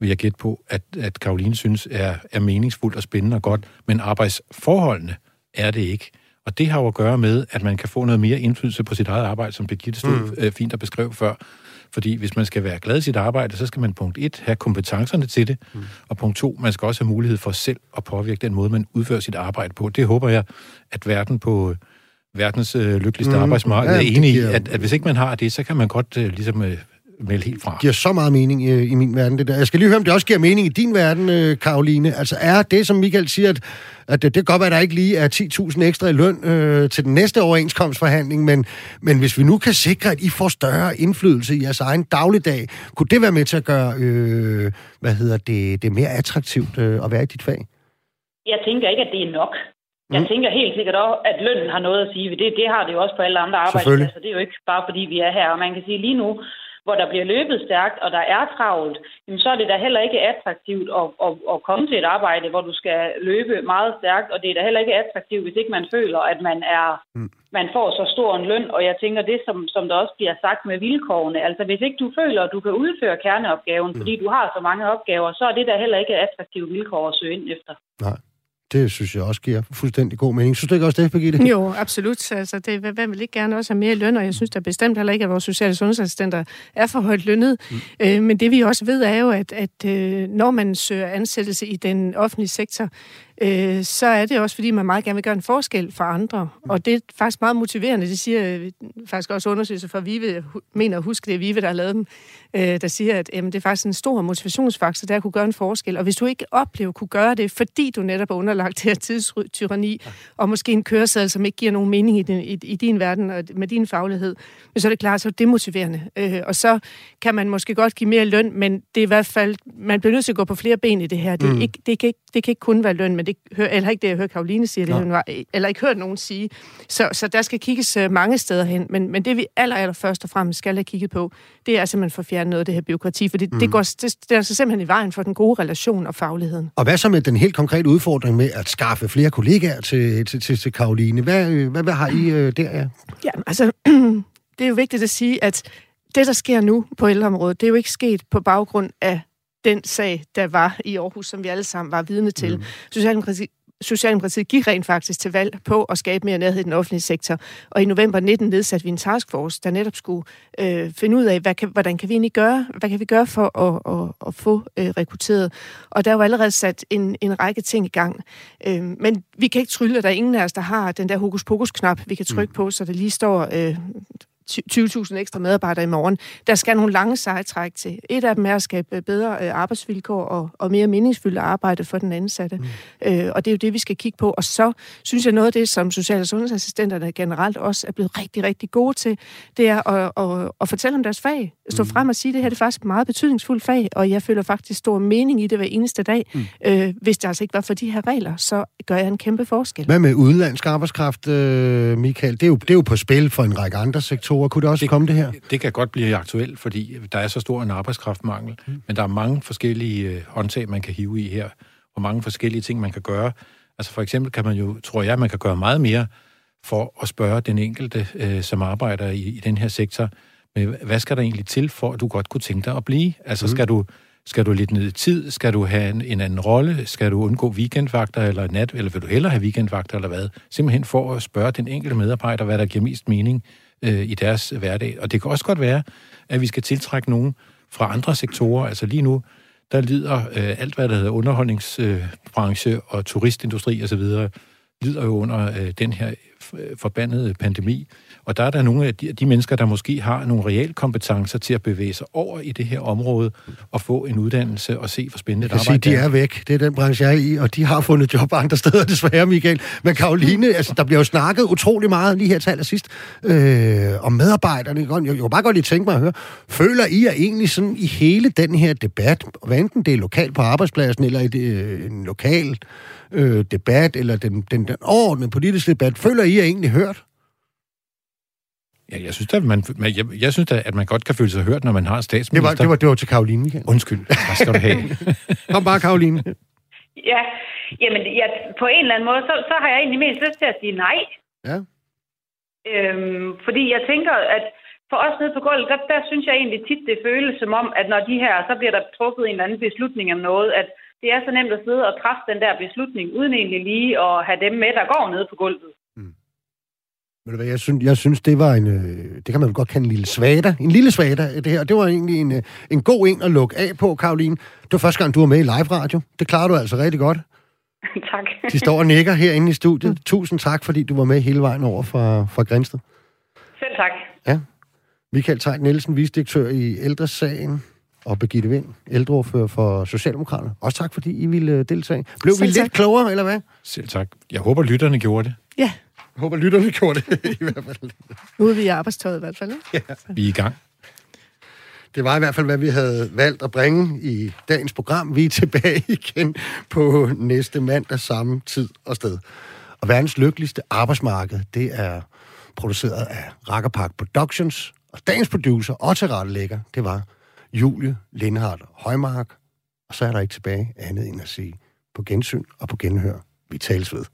vil jeg gætte på, at, at Karoline synes er, er meningsfuldt og spændende og godt, men arbejdsforholdene er det ikke. Og det har jo at gøre med, at man kan få noget mere indflydelse på sit eget arbejde, som Birgitte stod mm. øh, fint at beskrev før. Fordi hvis man skal være glad i sit arbejde, så skal man punkt et have kompetencerne til det, mm. og punkt to, man skal også have mulighed for selv at påvirke den måde, man udfører sit arbejde på. Det håber jeg, at verden på øh, verdens øh, lykkeligste mm. arbejdsmarked ja, er enig i, at, at hvis ikke man har det, så kan man godt øh, ligesom øh, melde helt fra. Det giver så meget mening i, i min verden, det der. Jeg skal lige høre, om det også giver mening i din verden, øh, Karoline. Altså er det, som Michael siger, at, at det, det kan godt være, at der ikke lige er 10.000 ekstra i løn øh, til den næste overenskomstforhandling, men, men hvis vi nu kan sikre, at I får større indflydelse i jeres egen dagligdag, kunne det være med til at gøre, øh, hvad hedder det, det mere attraktivt øh, at være i dit fag? Jeg tænker ikke, at det er nok. Jeg mm. tænker helt sikkert også, at lønnen har noget at sige. Det, det har det jo også på alle andre arbejdspladser. Det er jo ikke bare fordi, vi er her. Og man kan sige lige nu, hvor der bliver løbet stærkt, og der er travlt, jamen så er det da heller ikke attraktivt at, at, at komme til et arbejde, hvor du skal løbe meget stærkt, og det er da heller ikke attraktivt, hvis ikke man føler, at man er mm. man får så stor en løn, og jeg tænker det, som, som der også bliver sagt med vilkårene, altså hvis ikke du føler, at du kan udføre kerneopgaven, mm. fordi du har så mange opgaver, så er det da heller ikke attraktivt vilkår at søge ind efter. Nej. Det synes jeg også giver fuldstændig god mening. Synes du ikke også det, Birgitte? Jo, absolut. Altså, det, hvem vil ikke gerne også have mere løn, og jeg synes da bestemt heller ikke, at vores sociale sundhedsassistenter er for højt lønnet. Mm. Øh, men det vi også ved er jo, at, at øh, når man søger ansættelse i den offentlige sektor, øh, så er det også, fordi man meget gerne vil gøre en forskel for andre. Og det er faktisk meget motiverende. Det siger øh, faktisk også undersøgelser fra Vive, mener at huske, det er Vive, der har lavet dem, øh, der siger, at jamen, det er faktisk en stor motivationsfaktor, der at kunne gøre en forskel. Og hvis du ikke oplever at kunne gøre det, fordi du netop er underlagt til her tidstyranni, og måske en køreseddel, som ikke giver nogen mening i din, i, i din verden og med din faglighed, men så er det klart, så er det demotiverende. Øh, og så kan man måske godt give mere løn, men det er i hvert fald, man bliver nødt til at gå på flere ben i det her. Det, er mm. ikke, det, kan, ikke, det kan ikke kun være løn, men det hører, eller ikke det, jeg hører Karoline sige, det, ja. eller ikke hørt nogen sige. Så, så der skal kigges øh, mange steder hen, men, men det vi aller, aller først og fremmest skal have kigget på, det er simpelthen for at fjerne noget af det her byråkrati, fordi mm. det, går, det, det er altså simpelthen i vejen for den gode relation og fagligheden. Og hvad så med den helt konkrete udfordring med at skaffe flere kollegaer til, til, til, til Karoline? Hvad, hvad, hvad har I øh, der? Ja, ja altså, det er jo vigtigt at sige, at det, der sker nu på ældreområdet, det er jo ikke sket på baggrund af den sag, der var i Aarhus, som vi alle sammen var vidne til. Mm. Socialdemokratiet, Socialdemokratiet gik rent faktisk til valg på at skabe mere nærhed i den offentlige sektor. Og i november 19 nedsatte vi en taskforce, der netop skulle øh, finde ud af, hvad kan, hvordan kan vi egentlig gøre, hvad kan vi gøre for at, at, at få øh, rekrutteret. Og der var allerede sat en, en række ting i gang. Øh, men vi kan ikke trylle, der er ingen af os, der har den der hokus pokus-knap, vi kan trykke mm. på, så det lige står øh, 20.000 ekstra medarbejdere i morgen. Der skal nogle lange sejtræk til. Et af dem er at skabe bedre øh, arbejdsvilkår og, og mere meningsfuldt arbejde for den ansatte. Mm. Øh, og det er jo det, vi skal kigge på. Og så synes jeg noget af det, som social- og sundhedsassistenterne generelt også er blevet rigtig, rigtig gode til, det er at, at, at fortælle om deres fag. Stå mm. frem og sige, at det her det er faktisk et meget betydningsfuldt fag, og jeg føler faktisk stor mening i det hver eneste dag. Mm. Øh, hvis det altså ikke var for de her regler, så gør jeg en kæmpe forskel. Hvad med udenlandsk arbejdskraft, øh, Michael? Det er, jo, det er jo på spil for en række andre sektorer. Kunne det også det, komme det her? Det kan godt blive aktuelt, fordi der er så stor en arbejdskraftmangel. Mm. Men der er mange forskellige øh, håndtag, man kan hive i her, og mange forskellige ting, man kan gøre. Altså for eksempel kan man jo, tror jeg, man kan gøre meget mere for at spørge den enkelte, øh, som arbejder i, i den her sektor, hvad skal der egentlig til, for at du godt kunne tænke dig at blive? Altså mm. skal du skal du lidt ned i tid? Skal du have en, en anden rolle? Skal du undgå weekendvagter eller nat? Eller vil du hellere have weekendvagter eller hvad? Simpelthen for at spørge den enkelte medarbejder, hvad der giver mest mening øh, i deres hverdag. Og det kan også godt være, at vi skal tiltrække nogen fra andre sektorer. Altså lige nu, der lider øh, alt, hvad der hedder underholdningsbranche øh, og turistindustri osv., lider jo under øh, den her forbandede pandemi. Og der er der nogle af de, de mennesker, der måske har nogle realkompetencer til at bevæge sig over i det her område og få en uddannelse og se, hvor spændende det arbejde sige, de er væk. Det er den branche, jeg er i, og de har fundet job andre steder, desværre, Michael. Men Karoline, altså, der bliver jo snakket utrolig meget lige her til allersidst øh, om medarbejderne. Jeg, jeg, jeg bare godt lige tænke mig at høre, føler I er egentlig sådan i hele den her debat, hvad enten det er lokalt på arbejdspladsen, eller i det, øh, en lokal øh, debat, eller den, den, den ordentlige politiske debat, føler I er egentlig hørt? Ja, jeg synes, at man, jeg, jeg synes da, at man godt kan føle sig hørt, når man har statsminister. Det var, det var, det var til Karoline, Michael. Undskyld, hvad skal du have? Kom bare, Karoline. Ja, jamen ja, på en eller anden måde, så, så har jeg egentlig mest lyst til at sige nej. Ja. Øhm, fordi jeg tænker, at for os nede på gulvet, der, der synes jeg egentlig tit, det føles som om, at når de her, så bliver der truffet en eller anden beslutning om noget, at det er så nemt at sidde og træffe den der beslutning, uden egentlig lige at have dem med, der går ned på gulvet. Ved du hvad, jeg synes, jeg synes det var en, øh, det kan man godt kalde en lille svada. En lille svada, det her. Det var egentlig en, øh, en god en at lukke af på, Karoline. Det var første gang, du var med i live radio. Det klarer du altså rigtig godt. tak. De står og nikker herinde i studiet. Tusind tak, fordi du var med hele vejen over fra, fra Grænsted. Selv tak. Ja. Michael Tejt Nielsen, visdirektør i Ældresagen, og Birgitte Vind, ældreordfører for Socialdemokraterne. Også tak, fordi I ville øh, deltage. Blev Selv vi tak. lidt klogere, eller hvad? Selv tak. Jeg håber, lytterne gjorde det. Ja, Jeg håber, lytterne gjorde det i hvert fald. nu er vi i arbejdstøjet i hvert fald. Ikke? Vi er i gang. Det var i hvert fald, hvad vi havde valgt at bringe i dagens program. Vi er tilbage igen på næste mandag samme tid og sted. Og verdens lykkeligste arbejdsmarked, det er produceret af Rakkerpark Productions. Og dagens producer og tilrettelægger, det var Julie Lindhardt Højmark. Og så er der ikke tilbage andet end at sige på gensyn og på genhør. Vi tales ved.